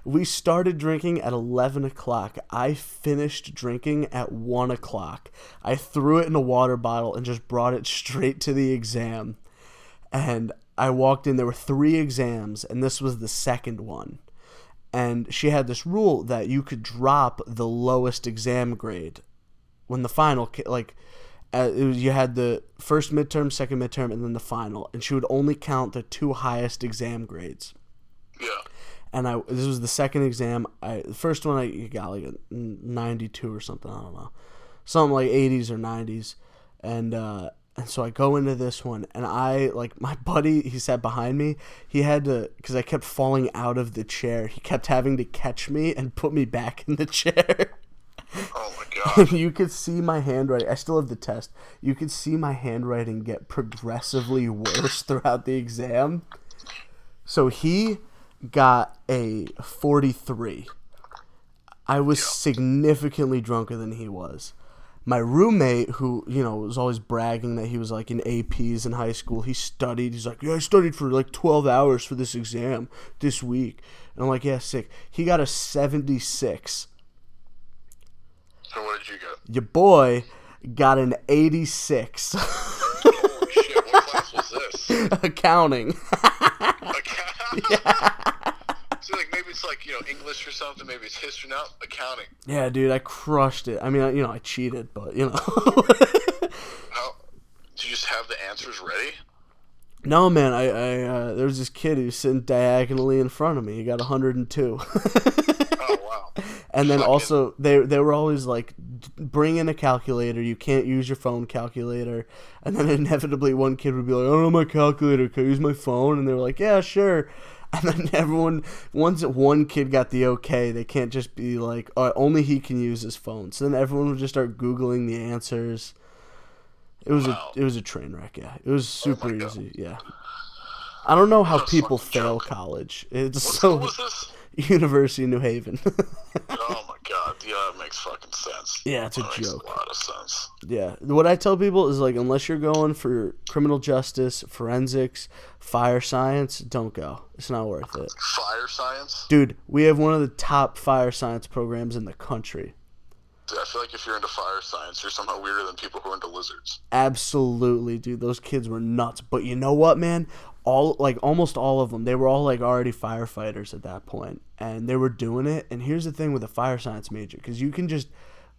we started drinking at 11 o'clock. I finished drinking at 1 o'clock. I threw it in a water bottle and just brought it straight to the exam. And I walked in. There were three exams, and this was the second one. And she had this rule that you could drop the lowest exam grade when the final, like, uh, it was, you had the first midterm, second midterm, and then the final, and she would only count the two highest exam grades. Yeah. And I this was the second exam. I the first one I got like a ninety two or something. I don't know, something like eighties or nineties, and uh, and so I go into this one, and I like my buddy. He sat behind me. He had to because I kept falling out of the chair. He kept having to catch me and put me back in the chair. Oh my god. and you could see my handwriting. I still have the test. You could see my handwriting get progressively worse throughout the exam. So he got a 43. I was significantly drunker than he was. My roommate, who, you know, was always bragging that he was like in APs in high school, he studied. He's like, Yeah, I studied for like 12 hours for this exam this week. And I'm like, Yeah, sick. He got a 76 So what did you get? your boy got an 86 Holy shit! What class was this? accounting So like maybe it's like you know English or something. Maybe it's history now. Accounting. yeah dude i crushed it i mean I, you know i cheated but you know How? Did you just have the answers ready? no man i, I uh, there was this kid who was sitting diagonally in front of me he got 102 Oh wow. and then Fucking- also they they were always like bring in a calculator you can't use your phone calculator and then inevitably one kid would be like i don't know my calculator can i use my phone and they were like yeah sure and then everyone once one kid got the okay they can't just be like oh, only he can use his phone so then everyone would just start googling the answers it was Wow. a it was a train wreck yeah it was oh super my God. easy yeah I don't know how people fail joke. college. It's so school was this? University of New Haven. Oh Yeah, it makes fucking sense. Yeah, it's a That makes joke. A lot of sense. Yeah. What I tell people is like, unless you're going for criminal justice, forensics, fire science, don't go. It's not worth it. Fire science. Dude, we have one of the top fire science programs in the country. Dude, I feel like if you're into fire science, you're somehow weirder than people who are into lizards. Absolutely, dude. Those kids were nuts. But you know what, man? All like almost all of them, they were all like already firefighters at that point, and they were doing it. And here's the thing with a fire science major, because you can just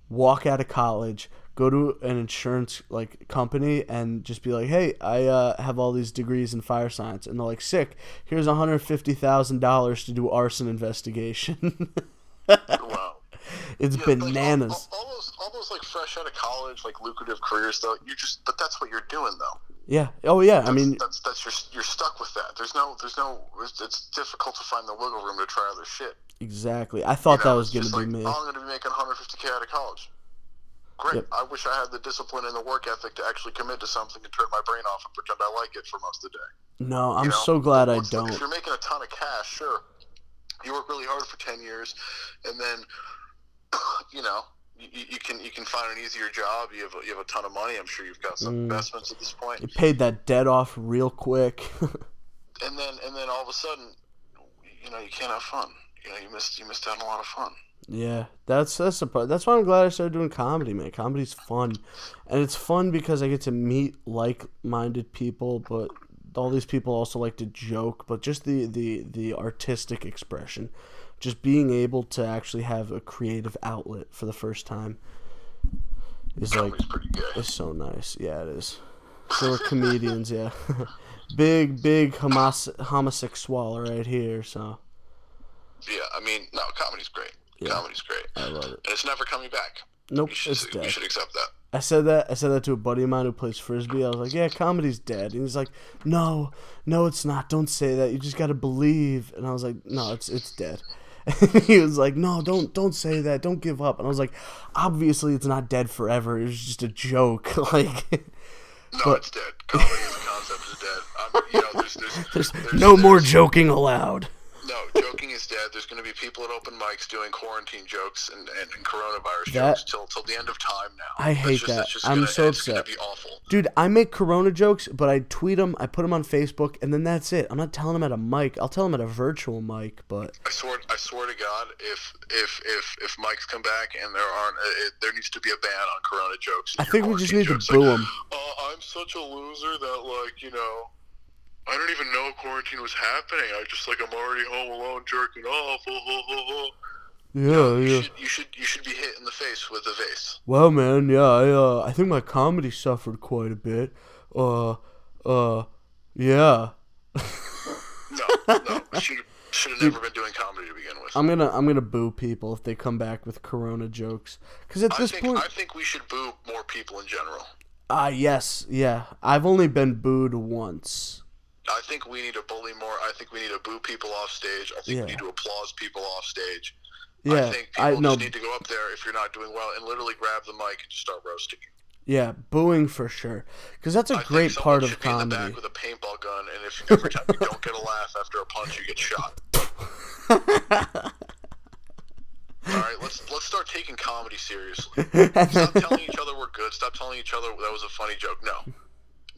walk out of college, go to an insurance like company, and just be like, "Hey, I uh, have all these degrees in fire science," and they're like, "Sick. Here's one hundred fifty thousand dollars to do arson investigation." Wow. it's Yeah, bananas. all, almost those like fresh out of college, like lucrative careers, though. You just, but that's what you're doing, though. Yeah. Oh yeah. I mean, that's that's you're you're stuck with that. There's no, there's no. It's, it's difficult to find the wiggle room to try other shit. exactly. I thought You know, that was gonna be like, me. Oh, I'm gonna be making 150k out of college. Great. Yep. I wish I had the discipline and the work ethic to actually commit to something and turn my brain off and pretend I like it for most of the day. No, I'm You know? so glad I don't. If you're making a ton of cash, sure. You work really hard for ten years, and then, you know, you, you can you can find an easier job. You have a, you have a ton of money. I'm sure you've got some Mm. investments at this point, You paid that debt off real quick. and then and then all of a sudden, you know, you can't have fun. You know, you missed you missed out on a lot of fun. yeah, that's that's the part. That's why I'm glad I started doing comedy, man. Comedy's fun, and it's fun because I get to meet like-minded people, but all these people also like to joke. But just the the the artistic expression, just being able to actually have a creative outlet for the first time, is like Comedy's pretty gay. It's so nice. Yeah, it is. So we're comedians, yeah. big, big homos- homosexual right here. So Yeah, I mean, no, comedy's great. Yeah. Comedy's great, I love it. and it's never coming back. Nope, You should it's we dead. should accept that. I said that. I said that to a buddy of mine who plays frisbee. I was like, "Yeah, comedy's dead," and he's like, "No, no, it's not. Don't say that. You just gotta believe." And I was like, "No, it's it's dead." And he was like, "No, don't don't say that. Don't give up." And I was like, "Obviously, it's not dead forever. It was just a joke." like, No, But- it's dead. Comedy as a concept is dead. I'm, you know, there's, there's, there's there's no more joking allowed. No, joking is dead. There's going to be people at open mics doing quarantine jokes and, and, and coronavirus That- jokes till till the end of time now. I hate just, that. I'm gonna, so upset. Dude, I make Corona jokes, but I tweet them, I put them on Facebook, and then that's it. I'm not telling them at a mic. I'll tell them at a virtual mic, but I swear, I swear to God, if if if if mics come back and there aren't, uh, it, there needs to be a ban on Corona jokes. I think we just need to jokes. boo Like, them. Oh, I'm such a loser that like you know. I don't even know quarantine was happening. I just like I'm already home alone jerking off. Oh, oh, oh, oh. Yeah, You yeah. should you should you should be hit in the face with a vase. Well, man, yeah, I, uh, I think my comedy suffered quite a bit. Uh, uh, yeah. No, no, should should have never been doing comedy to begin with. I'm gonna, I'm gonna boo people if they come back with Corona jokes. Cause at I this think point, I think we should boo more people in general. ah, yes, yeah. I've only been booed once. I think we need to bully more. I think we need to boo people off stage. I think Yeah. we need to applause people off stage. Yeah, I think people I just know. need to go up there if you're not doing well and literally grab the mic and just start roasting you. Yeah, booing for sure. Cause that's a I great part of should be in the comedy. back with a paintball gun, and if every time you don't get a laugh after a punch, you get shot. All right, let's let's start taking comedy seriously. Stop telling each other we're good. Stop telling each other that was a funny joke. No,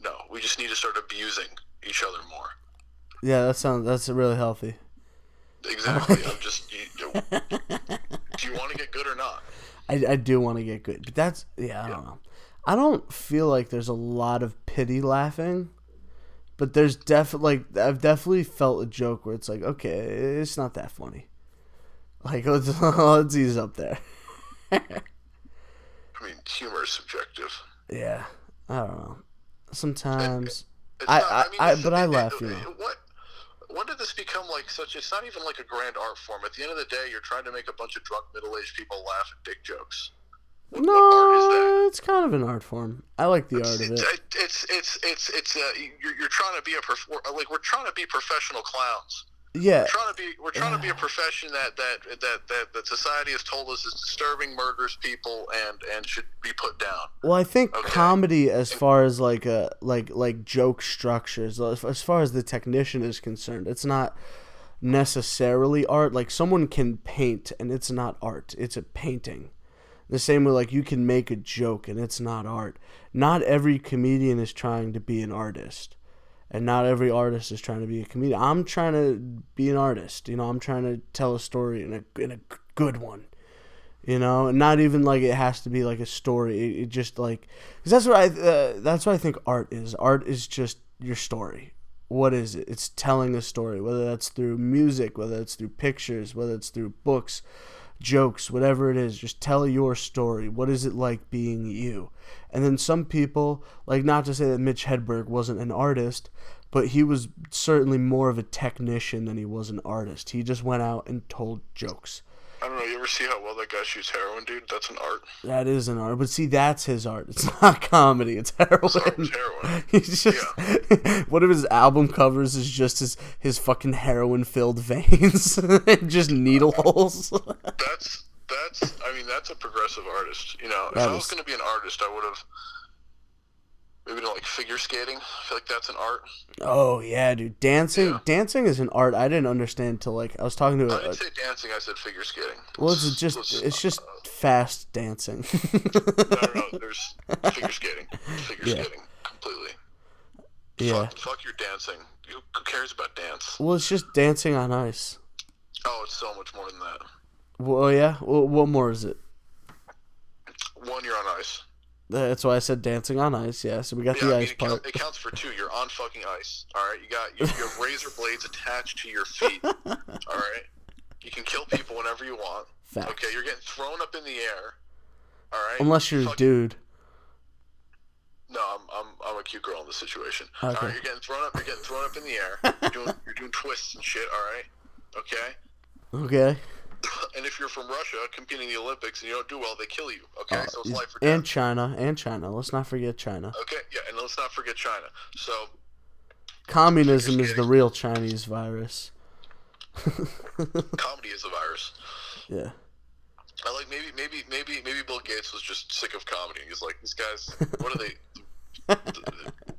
no, we just need to start abusing each other more. yeah, that sounds that's really healthy. Exactly. I'm just. You, you, do you want to get good or not? I, I do want to get good, but that's yeah. I don't know. I don't feel like there's a lot of pity laughing, but there's definitely like I've definitely felt a joke where it's like okay, it's not that funny. Like let's let's ease up there. I mean, humor is subjective. Yeah, I don't know. Sometimes I- not, I- mean, I- but I laugh, it- you know. What? When did this become like such? It's not even like a grand art form. At the end of the day, you're trying to make a bunch of drunk middle-aged people laugh at dick jokes. What, what art is that? no, it's kind of an art form. I like the art of it. It- It's it's it's it's uh, you're, you're trying to be a we're- like we're trying to be professional clowns. Yeah, We're trying to be we're trying to be a profession that that that that, that society has told us is disturbing, murders people, and and should be put down. Well, I think Okay. comedy, as far as like a like like joke structures, as as far as the technician is concerned, it's not necessarily art. Like someone can paint and it's not art, it's a painting. The same way, like you can make a joke and it's not art. Not every comedian is trying to be an artist, and not every artist is trying to be a comedian. I'm trying to be an artist. You know, I'm trying to tell a story in a in a good one. You know, and not even like it has to be like a story. It, it just like because that's what I uh, that's what I think art is. Art is just your story. What is it? It's telling a story, whether that's through music, whether it's through pictures, whether it's through books, jokes, whatever it is, just tell your story. What is it like being you? And then some people, like not to say that Mitch Hedberg wasn't an artist, but he was certainly more of a technician than he was an artist. He just went out and told jokes. I don't know. You ever see how well that guy shoots heroin, dude? That's an art. That is an art, but see, that's his art. It's not comedy. It's heroin. It's heroin. He's just one of his album covers is just his his fucking heroin filled veins and just needle holes. That's that's. I mean, that's a progressive artist. You know, if That I was going to be an artist, I would have maybe done like figure skating. I feel like that's an art. oh yeah, dude, dancing Yeah. dancing is an art. I didn't understand till like I was talking to I a, didn't say dancing. I said figure skating. well, it's just let's, it's just uh, fast dancing. no, no, no. There's figure skating. Figure Yeah. skating completely. yeah. Fuck, fuck your dancing. Who who cares about dance? Well, it's just dancing on ice. Oh, it's so much more than that. Well, yeah. Well, what more is it? One, you're on ice. That's why I said dancing on ice. Yeah. So we got Yeah, the I mean, ice it, count, part. it counts for two. You're on fucking ice. All right, you got you, you have razor blades attached to your feet. All right, you can kill people whenever you want. Facts. Okay, you're getting thrown up in the air. All right. Unless you're a Fuck- dude. No, I'm, I'm I'm a cute girl in this situation. All Okay. right, you're getting thrown up. You're getting thrown up in the air. You're doing you're doing twists and shit. All right. Okay. Okay. And if you're from Russia competing in the Olympics and you don't do well, they kill you. Okay, so it's Uh, life or death. and China, and China. Let's not forget China. Okay, yeah, and let's not forget China. So Communism is the real Chinese virus. comedy is a virus. Yeah. I like maybe maybe maybe maybe Bill Gates was just sick of comedy. He's like, these guys, what are they?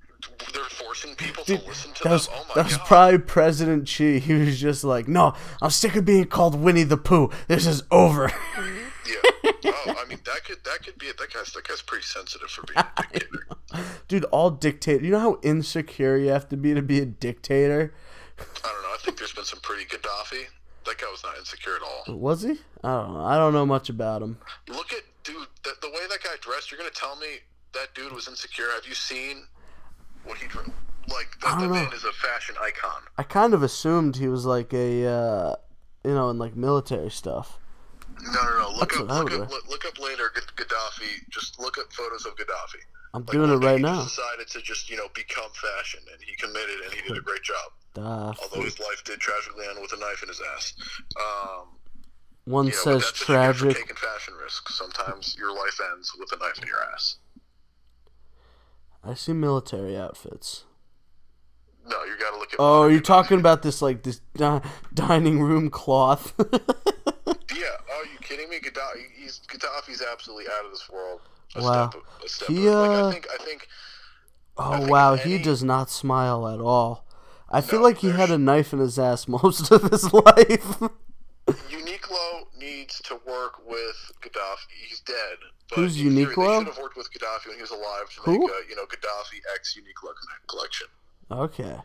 They're forcing people Dude, to listen to That them. was, oh my that was god! probably President Xi. He was just like, no, I'm sick of being called Winnie the Pooh. This is over. yeah. Oh, I mean that could that could be it. That guy's that guy's pretty sensitive for being a dictator. Dude, all dictator. You know how insecure you have to be to be a dictator? I don't know. I think there's been some pretty Gaddafi. That guy was not insecure at all. Was he? I don't know. I don't know much about him. Look at dude. The, the way that guy dressed. You're gonna tell me that dude was insecure? Have you seen what he dressed? Like I that, that don't know. man is a fashion icon. I kind of assumed he was like a, uh, you know, in like military stuff. No, no, no. Look That's up, look up, look, look up later. Gad- Gaddafi. Just look up photos of Gaddafi. I'm Like, doing it right now. Decided to just you know become fashion, and he committed, and he did a great job. Uh, Although his life did tragically end with a knife in his ass. Um, one but says that's what you get for tragic. taking fashion risks. Sometimes your life ends with a knife in your ass. I see military outfits. No, you got to look at. Oh, you're talking about this like this di- dining room cloth. Yeah. Are you kidding me? Gaddafi. He's Gaddafi's absolutely out of this world. A Wow. Step, a step He, like, uh, I think. I think. oh think wow, if he does not smile at all. I feel like he had a knife in his ass most of his life. Uniqlo needs to work with Gaddafi. He's dead. But Who's theory, They should have worked with Gaddafi when he was alive to Who? make a you know Gaddafi X Uniqlo collection, okay.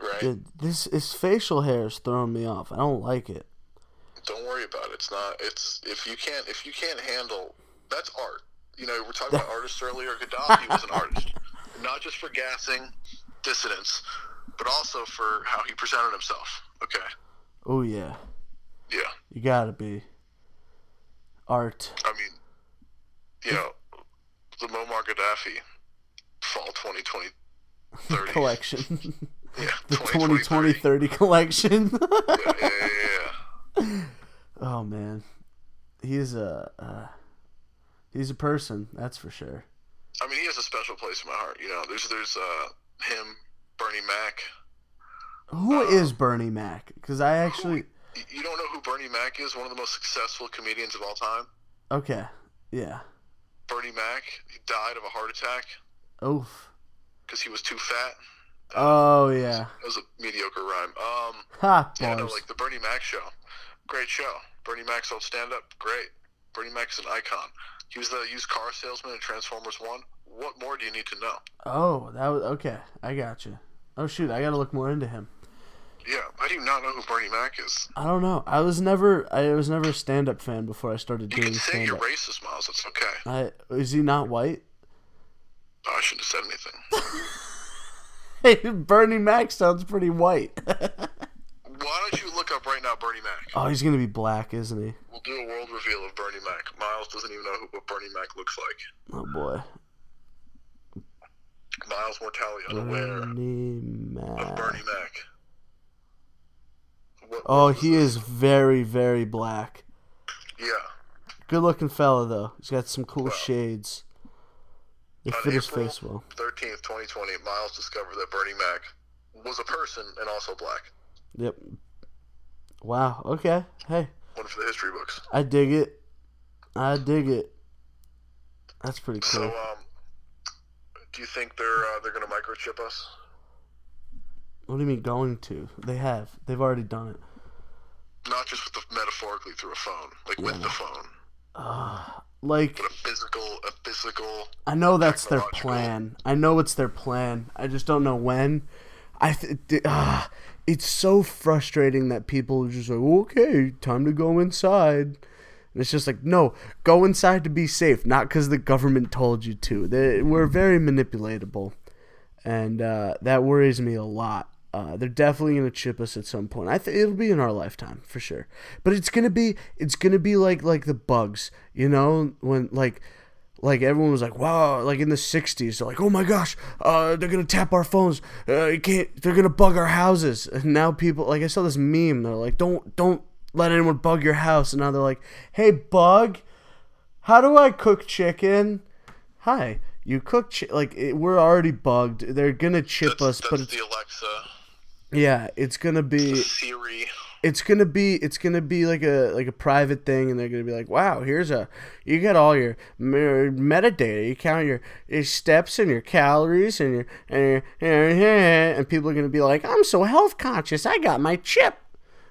right? Dude, this his facial hair is throwing me off. I don't like it. Don't worry about it. It's not. It's if you can't if you can't handle that's art. You know, we we're talking about artists earlier. Gaddafi was an artist, not just for gassing dissidents, but also for how he presented himself. Okay. Oh yeah, Yeah. you gotta be. Art I mean, you know, the Muammar Gaddafi fall 2020 30 collection. Yeah, the 2020 2020 30 collection. Yeah, yeah, yeah, oh man, he's a uh, he's a person. That's for sure. I mean, he has a special place in my heart. You know, there's there's uh him, Bernie Mac. Who is Bernie Mac? Because I actually You don't know who Bernie Mac is? One of the most successful comedians of all time. okay, yeah. Bernie Mac. He died of a heart attack Oof. because he was too fat. Oh yeah. That was a mediocre rhyme. Um, Ha yeah, no, like the Bernie Mac show. Great show. Bernie Mac's old stand up. Great. Bernie Mac's an icon. He was the used car salesman in Transformers 1. What more do you need to know? Oh, that was okay. I got you. Oh shoot, I gotta look more into him. Yeah, how do you not know who Bernie Mac is? I don't know. I was never I was never a stand up fan before I started You doing can say stand you're racist, Miles. It's okay. I is he not white? Oh, I shouldn't have said anything. Hey, Bernie Mac sounds pretty white. Why don't you look up right now Bernie Mac? oh, he's gonna be black, isn't he? We'll do a world reveal of Bernie Mac. Miles doesn't even know who, what Bernie Mac looks like. Oh boy. Miles Mortali unaware Bernie of Bernie Mac. What, Oh, what he is very, very black. Yeah. Good looking fella though. He's got some cool Wow. shades. They On fit his face well. 13th, 2020, Miles discovered that Bernie Mac was a person and also black. Yep. Wow. Okay. Hey, One for the history books. I dig it. I dig it. That's pretty cool. So, um, do you think they're uh, they're gonna microchip us? What do you mean going to? They have. They've already done it. Not just with the, metaphorically through a phone, like with the phone, Uh, like but a physical, a physical. I know that's their plan. I know it's their plan. I just don't know when. I th- ah, it's so frustrating that people are just like, okay, time to go inside. And it's just like, no, go inside to be safe, not because the government told you to. They, we're very manipulatable, and uh, that worries me a lot. Uh, they're definitely gonna chip us at some point. I think it'll be in our lifetime for sure. But it's gonna be it's gonna be like like the bugs, you know, when like like everyone was like, wow, like in the '60s, they're like, oh my gosh, uh, they're gonna tap our phones, uh, you can't, they're gonna bug our houses. And now people, like I saw this meme, they're like, don't don't let anyone bug your house. And now they're like, hey bug, how do I cook chicken? Hi, you cook chi- like it, we're already bugged. They're gonna chip That's, us, that's but it's, the Alexa, yeah, it's gonna be Siri. it's gonna be it's gonna be like a like a private thing and they're gonna be like wow here's a you get all your metadata you count your, your steps and your calories and your and, your, and people are gonna be like i'm so health conscious i got my chip.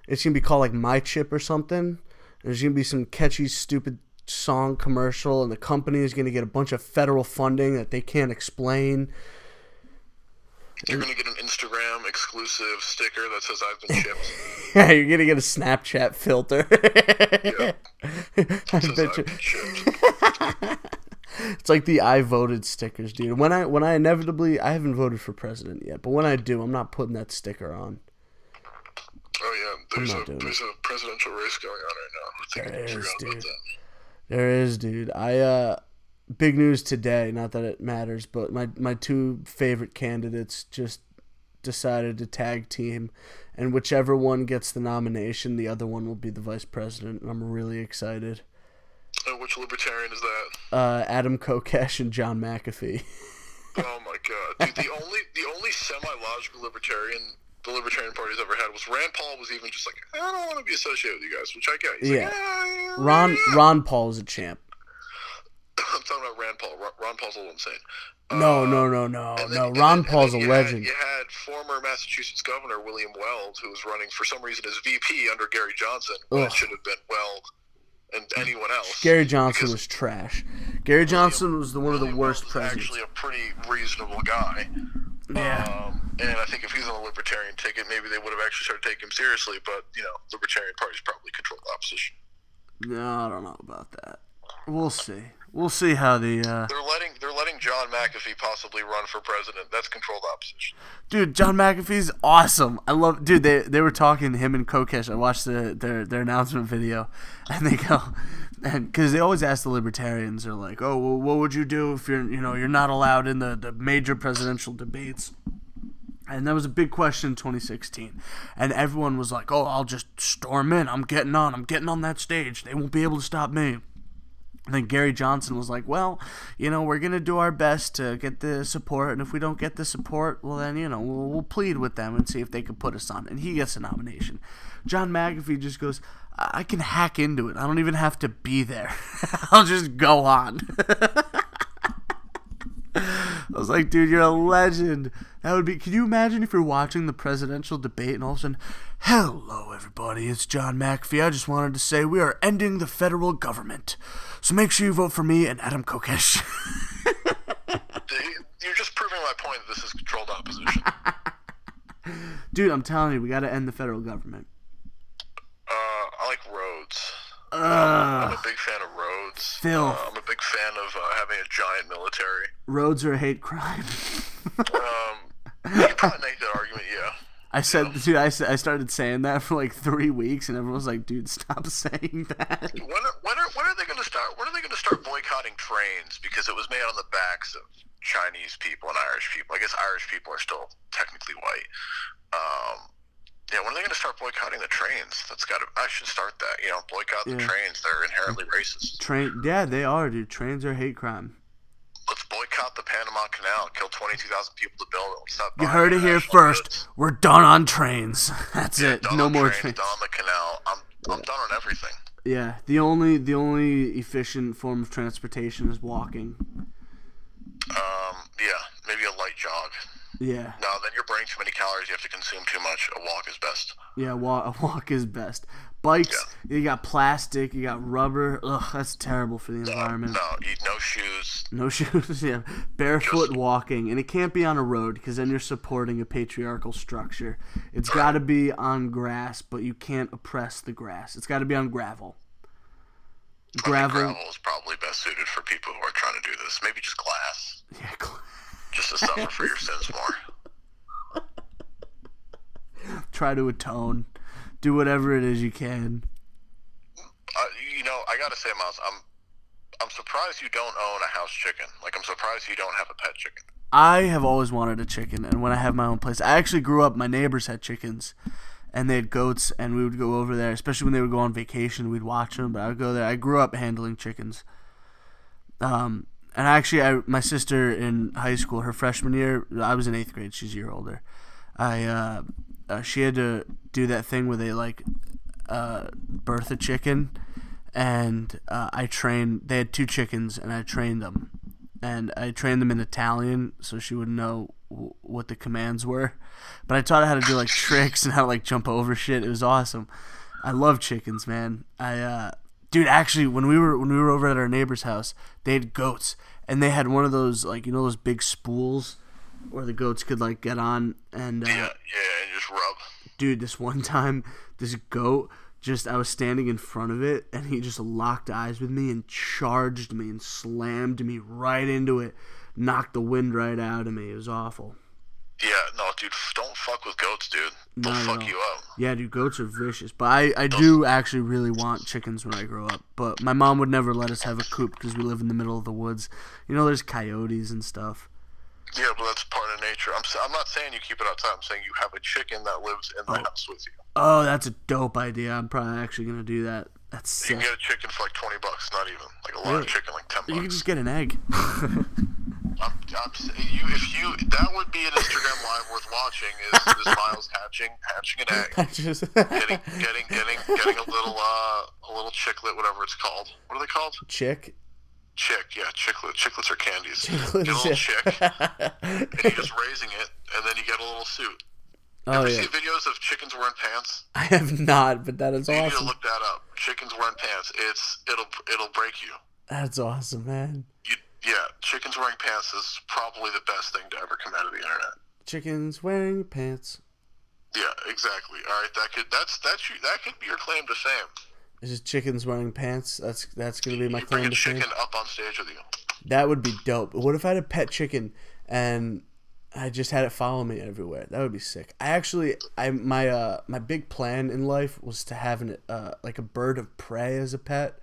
It's gonna be called like my chip or something. There's gonna be some catchy stupid song commercial and the company is gonna get a bunch of federal funding that they can't explain You're gonna get an Instagram exclusive sticker that says "I've been chipped." yeah you're gonna get a snapchat filter. I says bet you- It's like the I voted stickers, dude. When I when I inevitably I haven't voted for president yet, but when I do, I'm not putting that sticker on. Oh yeah, there's a there's a presidential race going on right now. I think There I about dude. There is, dude. I uh big news today, not that it matters, but my my two favorite candidates just decided to tag team and whichever one gets the nomination, the other one will be the vice president, and I'm really excited. And which libertarian is that? Uh Adam Kokesh and John McAfee. Oh my god, dude! The only the only semi-logical libertarian the Libertarian Party's ever had was Rand Paul was even just like, I don't want to be associated with you guys, which I get. He's Yeah. like, "Eh, Ron yeah." Ron Paul is a champ. I'm talking about Rand Paul. Ron, Paul's a little insane. No, Uh, no, no, no, then- no. Ron and Paul's a legend. Had, you had former Massachusetts Governor William Weld, who was running for some reason as VP under Gary Johnson, when it should have been Weld and anyone else. Gary Johnson was trash. Gary Johnson was the one of the William worst presidents. Actually, a pretty reasonable guy. Yeah. Um, and I think if he's on a libertarian ticket, maybe they would have actually started taking him seriously. But you know, libertarian parties probably control the opposition. No, I don't know about that. We'll see. We'll see how the uh, They're letting they're letting John McAfee possibly run for president. That's controlled opposition. dude. John McAfee's awesome. I love, dude. They they were talking him and Kokesh. I watched the their their announcement video, and they go, and because they always ask the libertarians, they're like, oh, well, what would you do if you're you know you're not allowed in the the major presidential debates. And that was a big question in 2016. And everyone was like, oh, I'll just storm in. I'm getting on. I'm getting on that stage. They won't be able to stop me. And then Gary Johnson was like, well, you know, we're going to do our best to get the support. And if we don't get the support, well, then, you know, we'll, we'll plead with them and see if they can put us on. And he gets a nomination. John McAfee just goes, I I can hack into it. I don't even have to be there. I'll just go on. I was like, dude, you're a legend. That would be. Can you imagine if you're watching the presidential debate and all of a sudden, hello everybody, it's John McAfee. I just wanted to say we are ending the federal government, so make sure you vote for me and Adam Kokesh. You're just proving my point that this is controlled opposition. dude, I'm telling you, we got to end the federal government. Uh, I like roads. Uh, I'm a big fan of roads. Phil. Uh, I'm a big fan of uh, having a giant military. roads are a hate crime. Um, you could probably make that argument, yeah. I said, dude, I, I started saying that for like three weeks, and everyone was like, dude, stop saying that. When are, when are, when are they going to start? When are they going to start boycotting trains because it was made on the backs of Chinese people and Irish people? I guess Irish people are still technically white. Um, yeah, when are they going to start boycotting the trains? That's got to. I should start that. You know, boycott the trains. They're inherently racist. Train, yeah, they are, dude. Trains are hate crime. Let's boycott the Panama Canal. Kill twenty two thousand people to build it. You heard it here first. goods. We're done on trains. That's Yeah, it. No more trains, trains. Done on the canal. I'm I'm done on everything. Yeah, the only the only efficient form of transportation is walking. Um, yeah, maybe a light jog. Yeah, No, then you're burning too many calories. You have to consume too much. A walk is best. yeah. Walk, a walk is best. Bikes, you got plastic, you got rubber. Ugh, that's terrible for the environment. No, eat no shoes. No shoes, yeah. Barefoot walking, and it can't be on a road because then you're supporting a patriarchal structure. It's got to be on grass, but you can't oppress the grass. It's got to be on gravel. Gravel, gravel is probably best suited for people who are trying to do this. Maybe just glass, yeah. gl- just to suffer for your sins more. Try to atone. Do whatever it is you can. Uh, you know, I gotta say, Miles, I'm I'm surprised you don't own a house chicken. Like, I'm surprised you don't have a pet chicken. I have always wanted a chicken, and when I have my own place, I actually grew up. My neighbors had chickens, and they had goats, and we would go over there, especially when they would go on vacation. We'd watch them, but I would go there. I grew up handling chickens. Um, and actually, I my sister in high school, her freshman year, I was in eighth grade. She's a year older. I uh, uh, she had to do that thing where they like uh, birth a chicken, and uh, I trained. They had two chickens, and I trained them, and I trained them in Italian so she would know what the commands were. But I taught her how to do like tricks and how to like jump over shit. It was awesome. I love chickens, man. I uh, dude, actually, when we were when we were over at our neighbor's house, they had goats, and they had one of those like you know those big spools where the goats could like get on and uh, Yeah, yeah, and just rub. dude this one time this goat just i was standing in front of it and he just locked eyes with me and charged me and slammed me right into it knocked the wind right out of me it was awful Yeah, no, dude, f- don't fuck with goats, dude. They'll Not fuck you up. yeah dude goats are vicious but i, I do actually really want chickens when i grow up but my mom would never let us have a coop because we live in the middle of the woods you know there's coyotes and stuff Yeah, but that's part of nature. I'm s- I'm not saying you keep it outside. I'm saying you have a chicken that lives in the Oh. house with you. oh that's a dope idea i'm probably actually gonna do that that's You sick can get a chicken for like twenty bucks, not even like a live Really? chicken, like ten you can just get an egg I'm, I'm, you, if you, that would be an Instagram live worth watching. Is, is Miles hatching, hatching an egg, getting, getting, getting, getting a little, uh, a little chicklet, whatever it's called. What are they called? chick Chick, yeah, chicklet. Chiclets are candies. Chiclets, get a little yeah. chick, and you're just raising it, and then you get a little suit. oh Ever yeah see videos of chickens wearing pants? I have not, but that is You need to awesome. look that up. Chickens wearing pants. It's it'll it'll break you. That's awesome, man. You yeah, chickens wearing pants is probably the best thing to ever come out of the internet. Chickens wearing pants. Yeah, exactly. All right, that could that's that's you that could be your claim to fame. It's just chickens wearing pants. That's that's gonna be my You claim to fame. chicken up on stage with you. That would be dope. What if I had a pet chicken and I just had it follow me everywhere? That would be sick. I actually, I my uh my big plan in life was to have an uh like a bird of prey as a pet,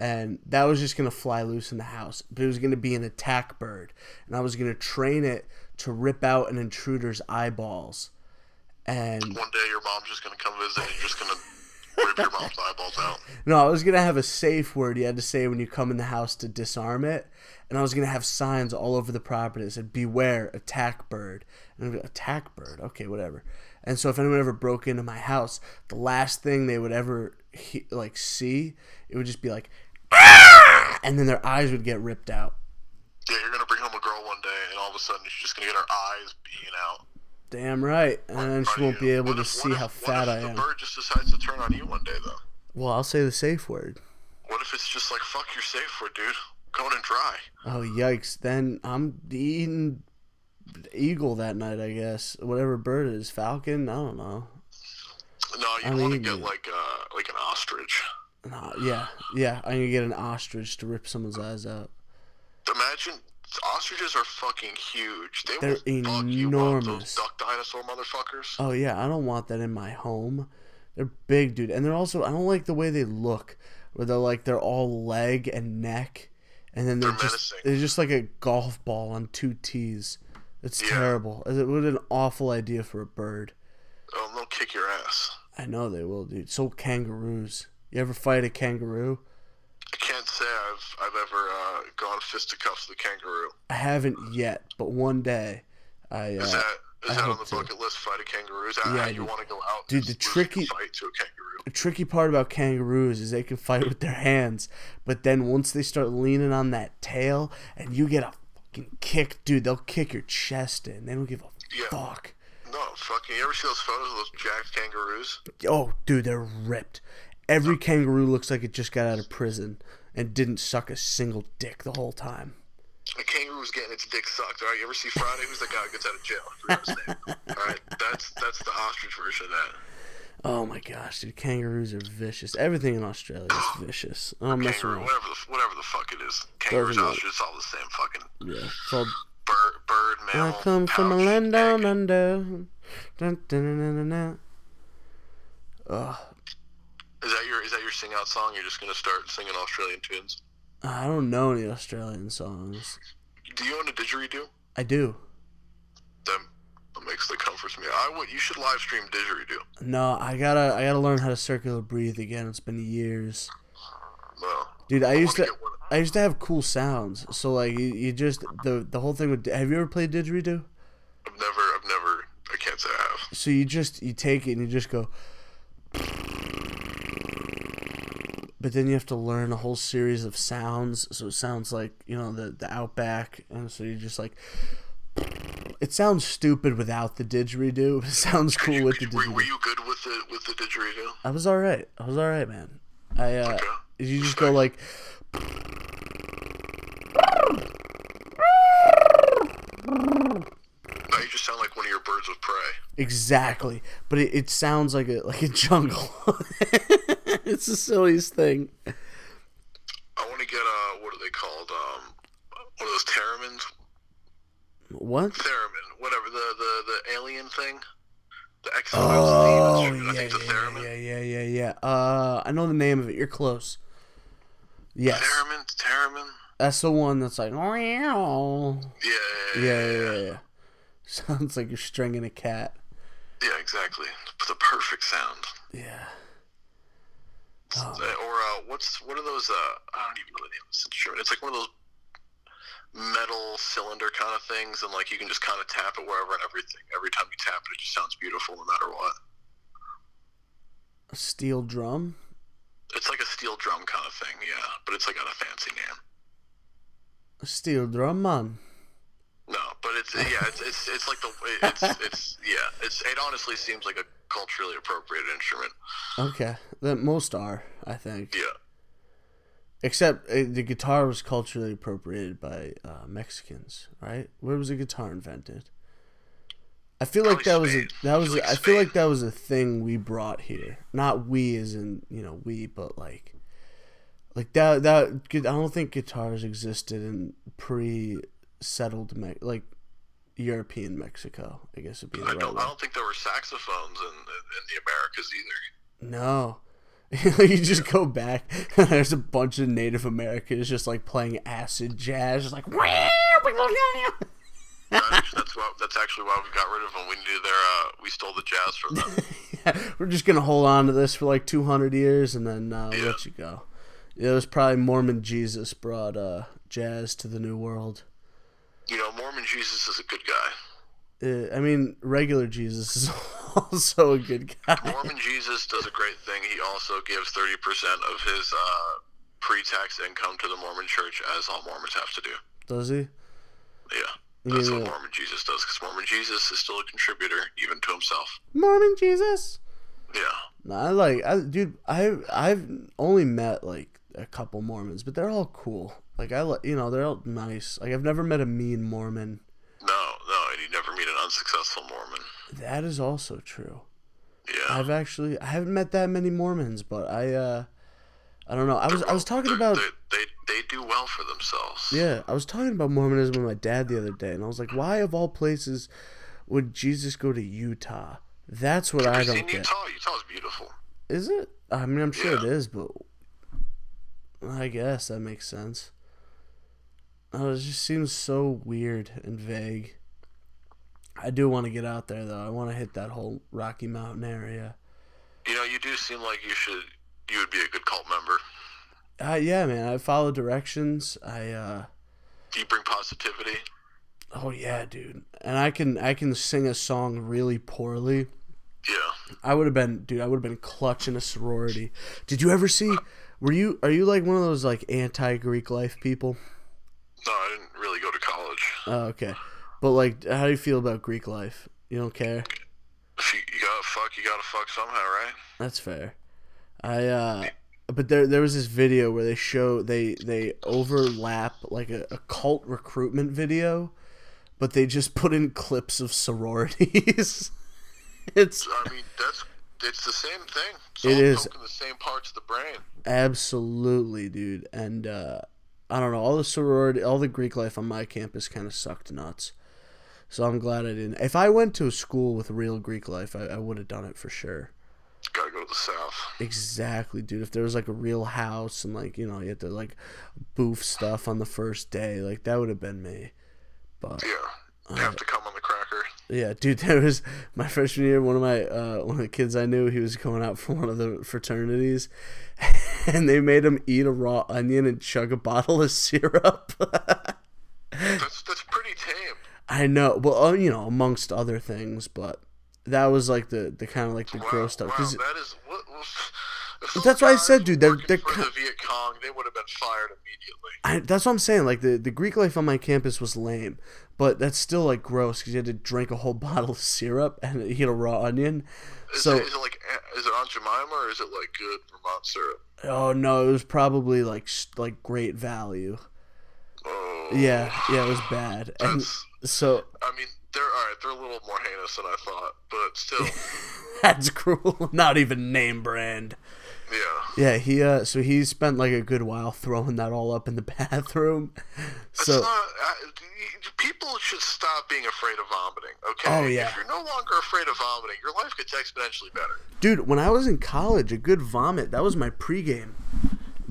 and that was just gonna fly loose in the house. But it was gonna be an attack bird, and I was gonna train it to rip out an intruder's eyeballs, and One day your mom's just gonna come visit and you're just gonna rip your mom's eyeballs out. No, I was gonna have a safe word you had to say when you come in the house to disarm it, and I was gonna have signs all over the property that said "Beware, attack bird." And I'd be like, attack bird, okay, whatever. And so if anyone ever broke into my house, the last thing they would ever he- like see, it would just be like, ah! and then their eyes would get ripped out. Yeah, you're gonna bring home a girl one day, and all of a sudden she's just gonna get her eyes beaten out. Damn right, and then she won't be able to see how fat I What am. if the bird just decides to turn on you one day, though? Well, I'll say the safe word. What if it's just like, fuck your safe word, dude? Going and dry. Oh yikes! Then I'm eating eagle that night, I guess. Whatever bird it is, falcon. I don't know. No, you want to get like uh like an ostrich. No, yeah, yeah. I'm gonna get an ostrich to rip someone's eyes out. Imagine ostriches are fucking huge. They They're will fuck you up. Those enormous. duck dinosaur motherfuckers. Oh yeah, I don't want that in my home. They're big, dude, and they're also I don't like the way they look, where they're like they're all leg and neck, and then they're, They're just menacing. they're just like a golf ball on two tees. It's Yeah. terrible. It what an awful idea for a bird. Oh, they'll kick your ass. I know they will, dude. So kangaroos. You ever fight a kangaroo? I can't say I've I've ever uh, gone fisticuffs with a kangaroo. I haven't yet, but one day, I Is uh, that is I that on the to. bucket list? Fight a kangaroo? Is that Yeah, you dude. want to go out? Dude, the tricky- fight to a kangaroo. the tricky part about kangaroos is they can fight with their hands, but then once they start leaning on that tail and you get a fucking kick, dude, they'll kick your chest in. They don't give a Yeah. fuck. No, fucking. You ever see those photos of those jacked kangaroos? Oh, dude, they're ripped. Every kangaroo looks like it just got out of prison and didn't suck a single dick the whole time. A kangaroo's getting its dick sucked. All right, you ever see Friday? Who's that guy who gets out of jail? I forgot his name. All right, that's that's the ostrich version of that. Oh my gosh, dude, kangaroos are vicious. Everything in Australia is vicious. I don't mess Kangaroo, around. whatever the whatever the fuck it is. Kangaroos, ostrich, it's all the same fucking Yeah, it's all bird, bird, I mammal. come from a land down egg. under. Dun, dun, dun, dun, dun, dun. Ugh, Is that your is that your sing out song? You're just gonna start singing Australian tunes. Uh, I don't know any Australian songs. Do you own a didgeridoo? I do. That makes the comforts me. I would. You should live stream didgeridoo. No, I gotta, I gotta learn how to circular breathe again. It's been years, No. dude. I used to, wanna get one. I used to have cool sounds. So like, you, you just the the whole thing with. Have you ever played didgeridoo? I've never. I've never. I can't say I have. So you just you take it and you just go. But then you have to learn a whole series of sounds. So it sounds like you know the the outback, and so you're just like. It sounds stupid without the didgeridoo. It sounds cool You- with the were, were you good with the with the didgeridoo? I was all right. I was all right, man. I uh, Okay. you just go like. No, you just sound like one of your birds of prey. Exactly, but it, it sounds like a like a jungle. it's the silliest thing. I want to get uh, what are they called? Um, one of those theremin's. What? Theremin, whatever the the the alien thing. The X Oh instrument. I yeah, think yeah, theremin. yeah, yeah, yeah, yeah. Uh, I know the name of it. You're close. Yes, Theremin, theremin. that's the one that's like. Yeah, Yeah, yeah, yeah, yeah. Sounds like you're stringing a cat. Yeah, exactly. The perfect sound. Yeah. Uh, or uh, what's what are those? Uh, I don't even know the name of this instrument. It's like one of those metal cylinder kind of things, and like you can just kind of tap it wherever and everything. Every time you tap it, it just sounds beautiful, no matter what. A steel drum. It's like a steel drum kind of thing, yeah, but it's like got a fancy name. A steel drum, man. No, but it's yeah, it's it's, it's like the it's it's yeah, it's it honestly seems like a culturally appropriate instrument. Okay, that most are, I think. Yeah, Except uh, the guitar was culturally appropriated by uh, Mexicans, right? Where was the guitar invented? I feel like Probably that was a, that was Like I feel like that was a thing we brought here. Not we as in you know we, but like like that that I don't think guitars existed in pre-settled Me- like European Mexico. I guess it would be the I right don't way. I don't think there were saxophones in in the Americas either. No. you just go back and there's a bunch of Native Americans just like playing acid jazz, just like That's, that's why that's actually why we got rid of them. We needed their uh, we stole the jazz from them. we're just gonna hold on to this for like 200 years and then uh, Yeah. let you go. It was probably Mormon Jesus brought uh, jazz to the New World. You know, Mormon Jesus is a good guy. Uh, I mean, regular Jesus is also a good guy. Mormon Jesus does a great thing. He also gives thirty percent of his uh, pre-tax income to the Mormon Church, as all Mormons have to do. Does he? Yeah, that's mean what Mormon Jesus does. Because Mormon Jesus is still a contributor, even to himself. Mormon Jesus. Yeah. I like, I, dude. I I've only met like a couple Mormons, but they're all cool. Like I, you know, they're all nice. Like I've never met a mean Mormon. No, no, and you never meet an unsuccessful Mormon. That is also true. Yeah. I've actually I haven't met that many Mormons, but I uh I don't know. I was I was talking about they, they they do well for themselves. yeah, I was talking about Mormonism with my dad the other day, and I was like, why of all places would Jesus go to Utah? That's what I Have don't seen get. Utah? Utah's beautiful. Is it? I mean, I'm sure it is, but I guess that makes sense. Oh, it just seems so weird and vague. I do want to get out there though. I want to hit that whole Rocky Mountain area. You know, you do seem like you should. You would be a good cult member. Uh, yeah, man. I follow directions. I uh, Do you bring positivity? oh yeah, dude. And I can I can sing a song really poorly. Yeah. I would have been, dude. I would have been clutching a sorority. Did you ever see? Were you? Are you like one of those like anti-Greek life people? No, I didn't really go to college. Oh, okay. But like, how do you feel about Greek life? You don't care? If you, you gotta fuck, you gotta fuck somehow, right? That's fair. I uh but there there was this video where they show they they overlap like a, a cult recruitment video, but they just put in clips of sororities. it's I mean, that's it's the same thing. It's It all is. the same parts of the brain. absolutely, dude. And uh I don't know, all the sorority all the Greek life on my campus kind of sucked nuts. So I'm glad I didn't. If I went to a school with real Greek life, I, I would have done it for sure. Gotta go to the south. Exactly, dude. If there was like a real house and like you know you had to like boof stuff on the first day, like that would have been me. But Yeah. You have to come on the cracker. yeah, dude, there was my freshman year. One of my uh, one of the kids I knew, he was going out for one of the fraternities, and they made him eat a raw onion and chug a bottle of syrup. That's that's pretty tame. I know, well, uh, you know, amongst other things, but that was like the the kind of like the Wow, gross stuff. wow, that is what. what That's why I said, dude, they're- they're for the Viet Cong. They would have been fired immediately. I, that's what I'm saying. Like the, the Greek life on my campus was lame, but that's still like gross because you had to drink a whole bottle of syrup and eat a raw onion. Is, So it, is it like is it Aunt Jemima or is it like good Vermont syrup? oh no, it was probably like like great value. Oh, Yeah, yeah, it was bad. And so I mean, they're all right. They're a little more heinous than I thought, but still, that's cruel. Not even name brand. Yeah. Yeah, he uh, so he spent like a good while throwing that all up in the bathroom. So not. People should stop being afraid of vomiting. Okay. Oh, yeah. If you're no longer afraid of vomiting, your life gets exponentially better. Dude, when I was in college, a good vomit, that was my pregame.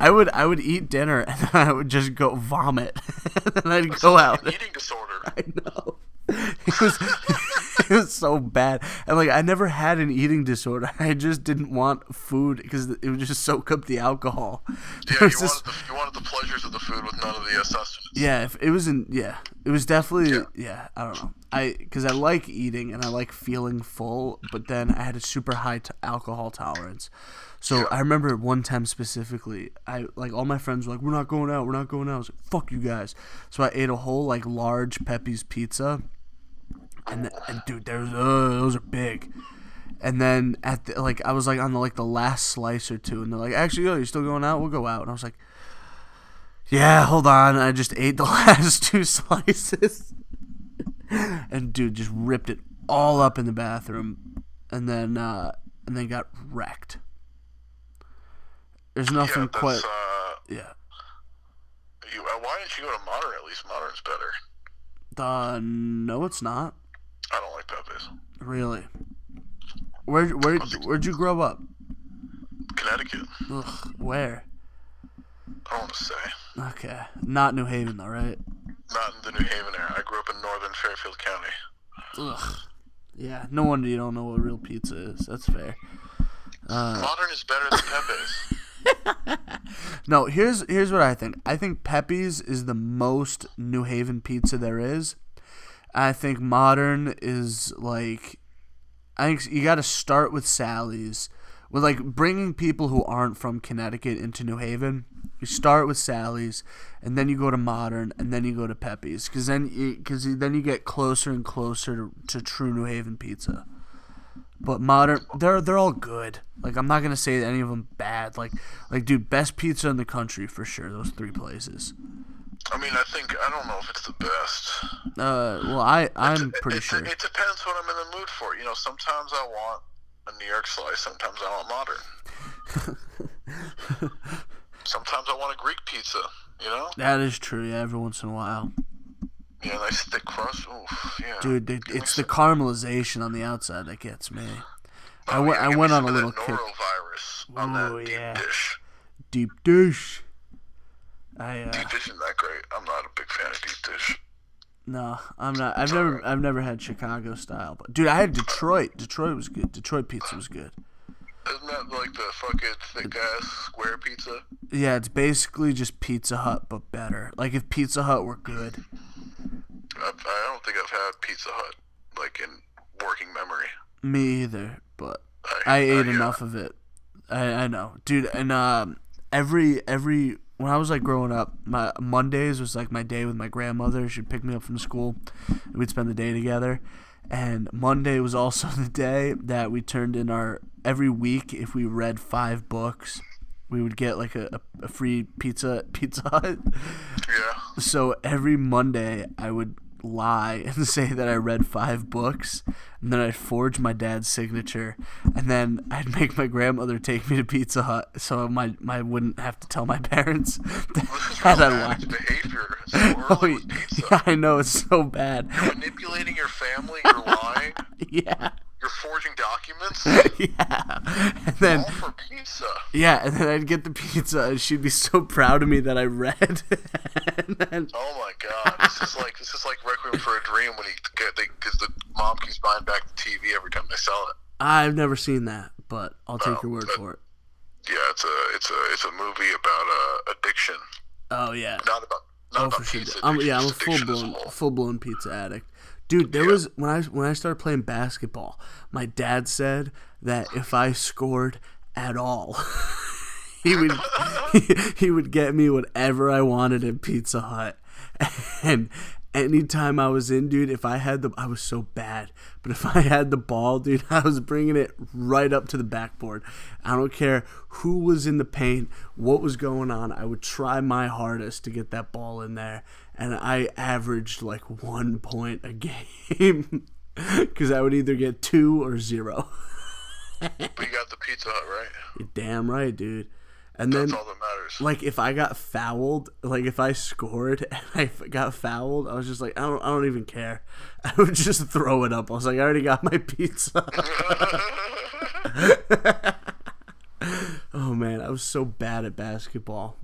I would I would eat dinner and then I would just go vomit. and then I'd go out. An eating disorder. I know. It was it was so bad. And like I never had an eating disorder. I just didn't want food because it would just soak up the alcohol. Yeah, you this- wanted, the, you wanted the pleasures of the food with none of the uh, sustenance. Yeah, if it was in yeah, it was definitely yeah. Yeah. I don't know. I because I like eating and I like feeling full, but then I had a super high t- alcohol tolerance. So I remember one time specifically, I like all my friends were like, "We're not going out. We're not going out." I was like, "Fuck you guys!" So I ate a whole like large Pepe's pizza, and, th- and dude, there's uh, those are big. And then at the, like I was like on the like the last slice or two, and they're like, "Actually, oh, you're still going out? We'll go out." And I was like, yeah, hold on. I just ate the last two slices. and dude just ripped it all up in the bathroom and then uh and then got wrecked. There's nothing Yeah, quite uh, yeah. you, uh, why didn't you go to modern? At least modern's better. Uh no it's not. I don't like Pepe's. Really. Where where where'd you grow up? Connecticut. Ugh, where? I don't want to say. Okay. Not New Haven though, right? Not in the New Haven area. I grew up in northern Fairfield County. Ugh. Yeah, no wonder you don't know what real pizza is. That's fair. Uh, Modern is better than Pepe's. No, here's here's what I think. I think Pepe's is the most New Haven pizza there is. I think modern is like I think you got to start with Sally's with like bringing people who aren't from Connecticut into New Haven. You start with Sally's, and then you go to Modern, and then you go to Pepe's, because then because then you get closer and closer to, to true New Haven pizza. But Modern, they're they're all good. Like I'm not gonna say any of them bad. Like like dude, best pizza in the country for sure. Those three places. I mean, I think I don't know if it's the best. Uh, well, I I'm pretty it, sure. It depends what I'm in the mood for. You know, sometimes I want a New York slice. Sometimes I want modern. sometimes I want a Greek pizza. You know, That is true. Yeah, every once in a while, yeah, nice thick crust. Oof, yeah. dude. They, it's the caramelization on the outside that gets me. I Oh, went yeah, I went on a little kick. norovirus on Ooh, that deep yeah. dish. Deep dish. I uh, Deep dish isn't that great. I'm not a big fan of deep dish. no, I'm not. I've never I've never had Chicago style, but dude, I had Detroit. Detroit was good. Detroit pizza was good. Isn't that like the fucking thick ass square pizza? Yeah, it's basically just Pizza Hut but better. Like if Pizza Hut were good. I, I don't think I've had Pizza Hut like in working memory. Me either, but I, I ate yeah. enough of it. I, I know, dude. And um, every every when I was like growing up, my Mondays was like my day with my grandmother. She'd pick me up from school, and we'd spend the day together. And Monday was also the day that we turned in our every week. If we read five books, we would get like a, a, a free pizza Pizza Hut. Yeah. So every Monday, I would lie and say that I read five books, and then I'd forge my dad's signature, and then I'd make my grandmother take me to Pizza Hut, so my I wouldn't have to tell my parents that I lied. behavior Oh, early with pizza. yeah, I know it's so bad. Manipulating your family, you're lying, Yeah, you're forging documents, yeah, and then all for pizza. yeah, and then I'd get the pizza, and she'd be so proud of me that I read. and then, Oh my god, this is like this is like Requiem for a Dream when he get because the mom keeps buying back the TV every time they sell it. I've never seen that, but I'll take Oh, your word but- for it. Yeah, it's a it's a it's a movie about uh, addiction, Oh yeah. not about not Oh, about for sure. I'm, yeah, I'm a full blown, full blown pizza addict, dude. There was when I when I started playing basketball, my dad said that if I scored at all, he would he, he would get me whatever I wanted at Pizza Hut, and anytime I was in, dude, if I had the, I was so bad, but if I had the ball, dude, I was bringing it right up to the backboard. I don't care who was in the paint, what was going on. I would try my hardest to get that ball in there, and I averaged like one point a game because I would either get two or zero. But you got the Pizza Hut right. You're damn right, dude. And then That's all that matters. like if I got fouled, like if I scored and I got fouled, I was just like, I don't, I don't even care. I would just throw it up. I was like, I already got my pizza. oh man, I was so bad at basketball.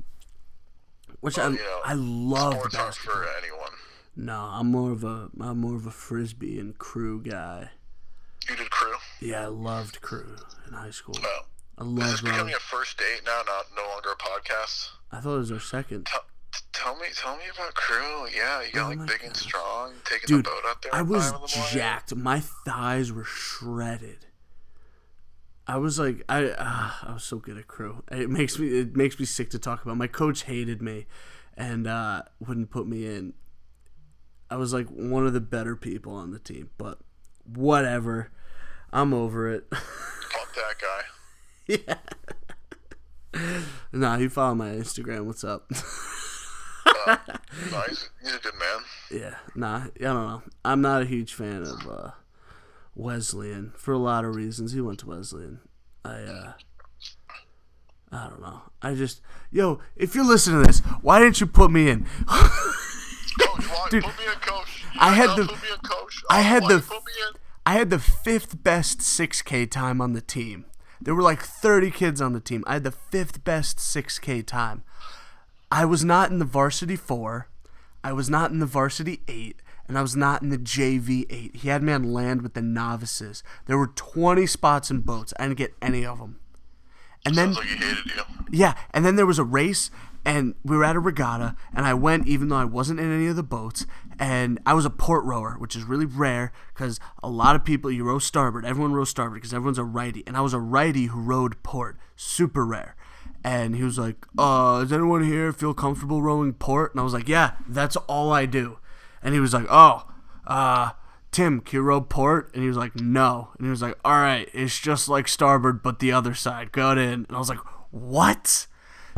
Which oh, I, you know, I love Sports basketball. for anyone. No, I'm more of a, I'm more of a frisbee and crew guy. You did crew. Yeah, I loved crew in high school. Well, I is this uh, becoming a first date now? Not no longer a podcast. I thought it was our second. Tell, tell me, tell me about crew. Yeah, you got Oh like big and strong, taking Dude, the boat out there. I was the jacked. My thighs were shredded. I was like, I uh, I was so good at crew. It makes me it makes me sick to talk about. My coach hated me, and uh, wouldn't put me in. I was like one of the better people on the team, but whatever. I'm over it. Fuck that guy. yeah. nah, you follow my Instagram. What's up? Uh, no, he's, he's a good man. Yeah, nah, I don't know. I'm not a huge fan of uh, Wesleyan for a lot of reasons. He went to Wesleyan. I uh, I don't know. I just yo, if you're listening to this, why didn't you put me in? Coach, why, Dude, put me in, coach. I had the- Put me in, coach. I had why the- you Put me in? I had the fifth best 6K time on the team. There were like 30 kids on the team. I had the fifth best 6K time. I was not in the varsity four. I was not in the varsity eight. And I was not in the JV eight. He had me on land with the novices. There were 20 spots in boats. I didn't get any of them. And then like he hated you. yeah, and then there was a race, and we were at a regatta, and I went even though I wasn't in any of the boats, and I was a port rower, which is really rare because a lot of people you row starboard. Everyone rows starboard because everyone's a righty, and I was a righty who rowed port, super rare. and he was like, "Uh, does anyone here feel comfortable rowing port?" And I was like, "Yeah, that's all I do." And he was like, "Oh, uh, Tim, can you row port?" And he was like, "No." And he was like, "All right, it's just like starboard, but the other side. Go in." And I was like, "What?"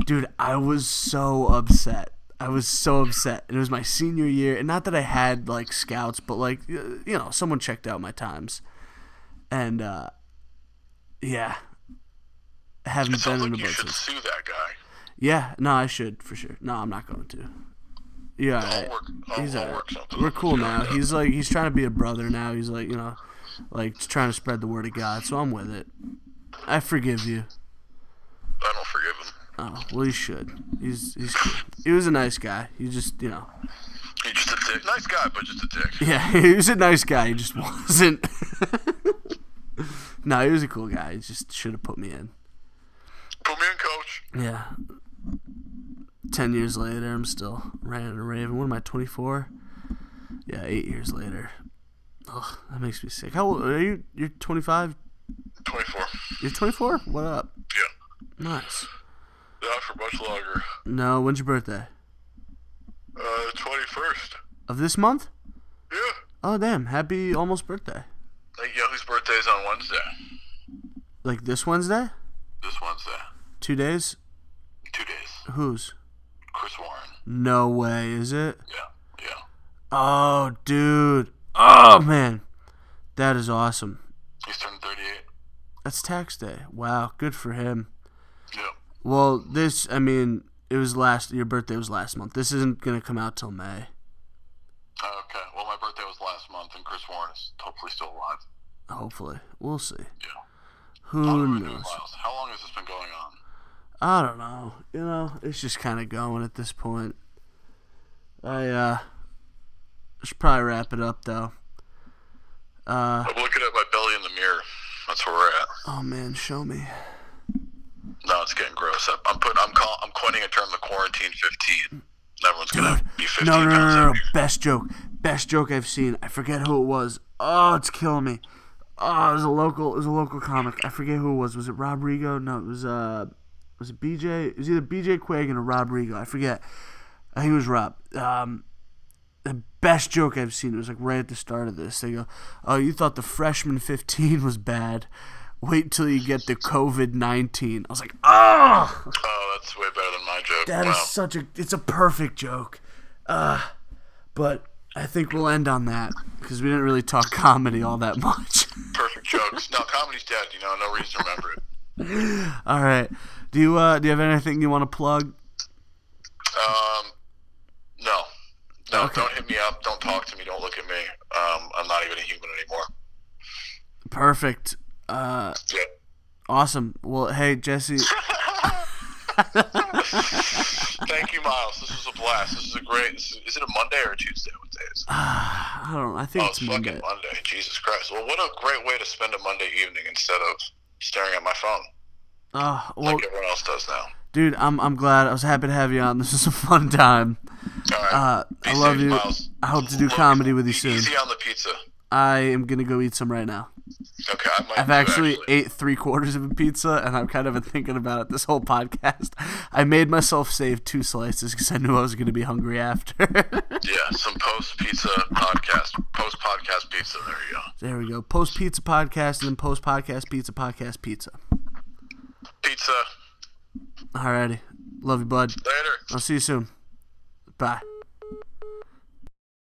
Dude, I was so upset. I was so upset. And it was my senior year, and not that I had like scouts, but like you know, someone checked out my times, and uh, yeah, I haven't been in like a you boat should since. sue that guy. Yeah, no, I should for sure. No, I'm not going to. Yeah, work. He's alright. We're cool now. He's like he's trying to be a brother now. He's like you know, like trying to spread the word of God. So I'm with it. I forgive you. I don't forgive him. Oh well, you should. He's he's cool. He was a nice guy. He just you know. He's just a dick. Nice guy, but just a dick. Yeah, he was a nice guy. He just wasn't. no, he was a cool guy. He just should have put me in. Put me in, coach. Yeah. Ten years later, I'm still running a Raven. What am I, 24? Yeah, eight years later. Ugh, that makes me sick. How old are you? You're 25? 24. You're 24? What up? Yeah. Nice. Not for much longer. No, when's your birthday? Uh, 21st. Of this month? Yeah. Oh, damn. Happy almost birthday. Like, whose birthday is on Wednesday? Like this Wednesday? This Wednesday. Two days? Two days. Whose? No way, is it? Yeah. Yeah. Oh, dude. Oh, man. That is awesome. He's turning 38. That's tax day. Wow, good for him. Yeah. Well, this, I mean, it was last, your birthday was last month. This isn't going to come out till May. Oh, Okay. Well, my birthday was last month, and Chris Warren is hopefully still alive. Hopefully. We'll see. Yeah. Who How long, have we been doing, knows? How long has this been going on? I don't know. You know, it's just kind of going at this point. I, uh, should probably wrap it up, though. Uh, I'm looking at my belly in the mirror. That's where we're at. oh man, show me. No, it's getting gross. I'm, I'm putting. I'm call, I'm coining a term the quarantine 15. Everyone's gonna be 15 No, no, no, no, no. Best joke. Best joke I've seen. I forget who it was. Oh, it's killing me. Oh, it was a local. It was a local comic. I forget who it was. Was it Rob Rigo? No, it was uh, was it BJ? It was either BJ Quagan or Rob Rigo. I forget. I think it was Rob. Um, the best joke I've seen. It was like right at the start of this. They go, "Oh, you thought the freshman 15 was bad? Wait till you get the COVID 19." I was like, "Oh." Oh, that's way better than my joke. That is wow. such a it's a perfect joke. Uh but I think we'll end on that because we didn't really talk comedy all that much. Perfect jokes. No, comedy's dead. You know, no reason to remember it. all right. Do you uh do you have anything you want to plug? Um, no, no. Okay. Don't hit me up. Don't talk to me. Don't look at me. Um, I'm not even a human anymore. Perfect. Uh Yeah. awesome. Well, hey Jesse, Thank you, Miles. This was a blast. This is a great. Is, is it a Monday or a Tuesday? What day is it? I don't know. I think Oh, it's it's Monday. Monday. Jesus Christ. Well, what a great way to spend a Monday evening instead of staring at my phone Uh, well, like everyone else does now. dude, I'm I'm glad. I was happy to have you on. This was a fun time. All right. Uh, I love you. Miles. I hope to do comedy with you soon. Easy on the pizza. I am gonna go eat some right now. Okay, I I've too, actually ate three quarters of a pizza, and I've kind of been thinking about it this whole podcast. I made myself save two slices because I knew I was going to be hungry after. Yeah, some post pizza podcast, post podcast pizza. There you go. there we go. Post pizza podcast, and then post podcast pizza podcast pizza. Pizza. Alrighty, love you, bud. Later. I'll see you soon. Bye.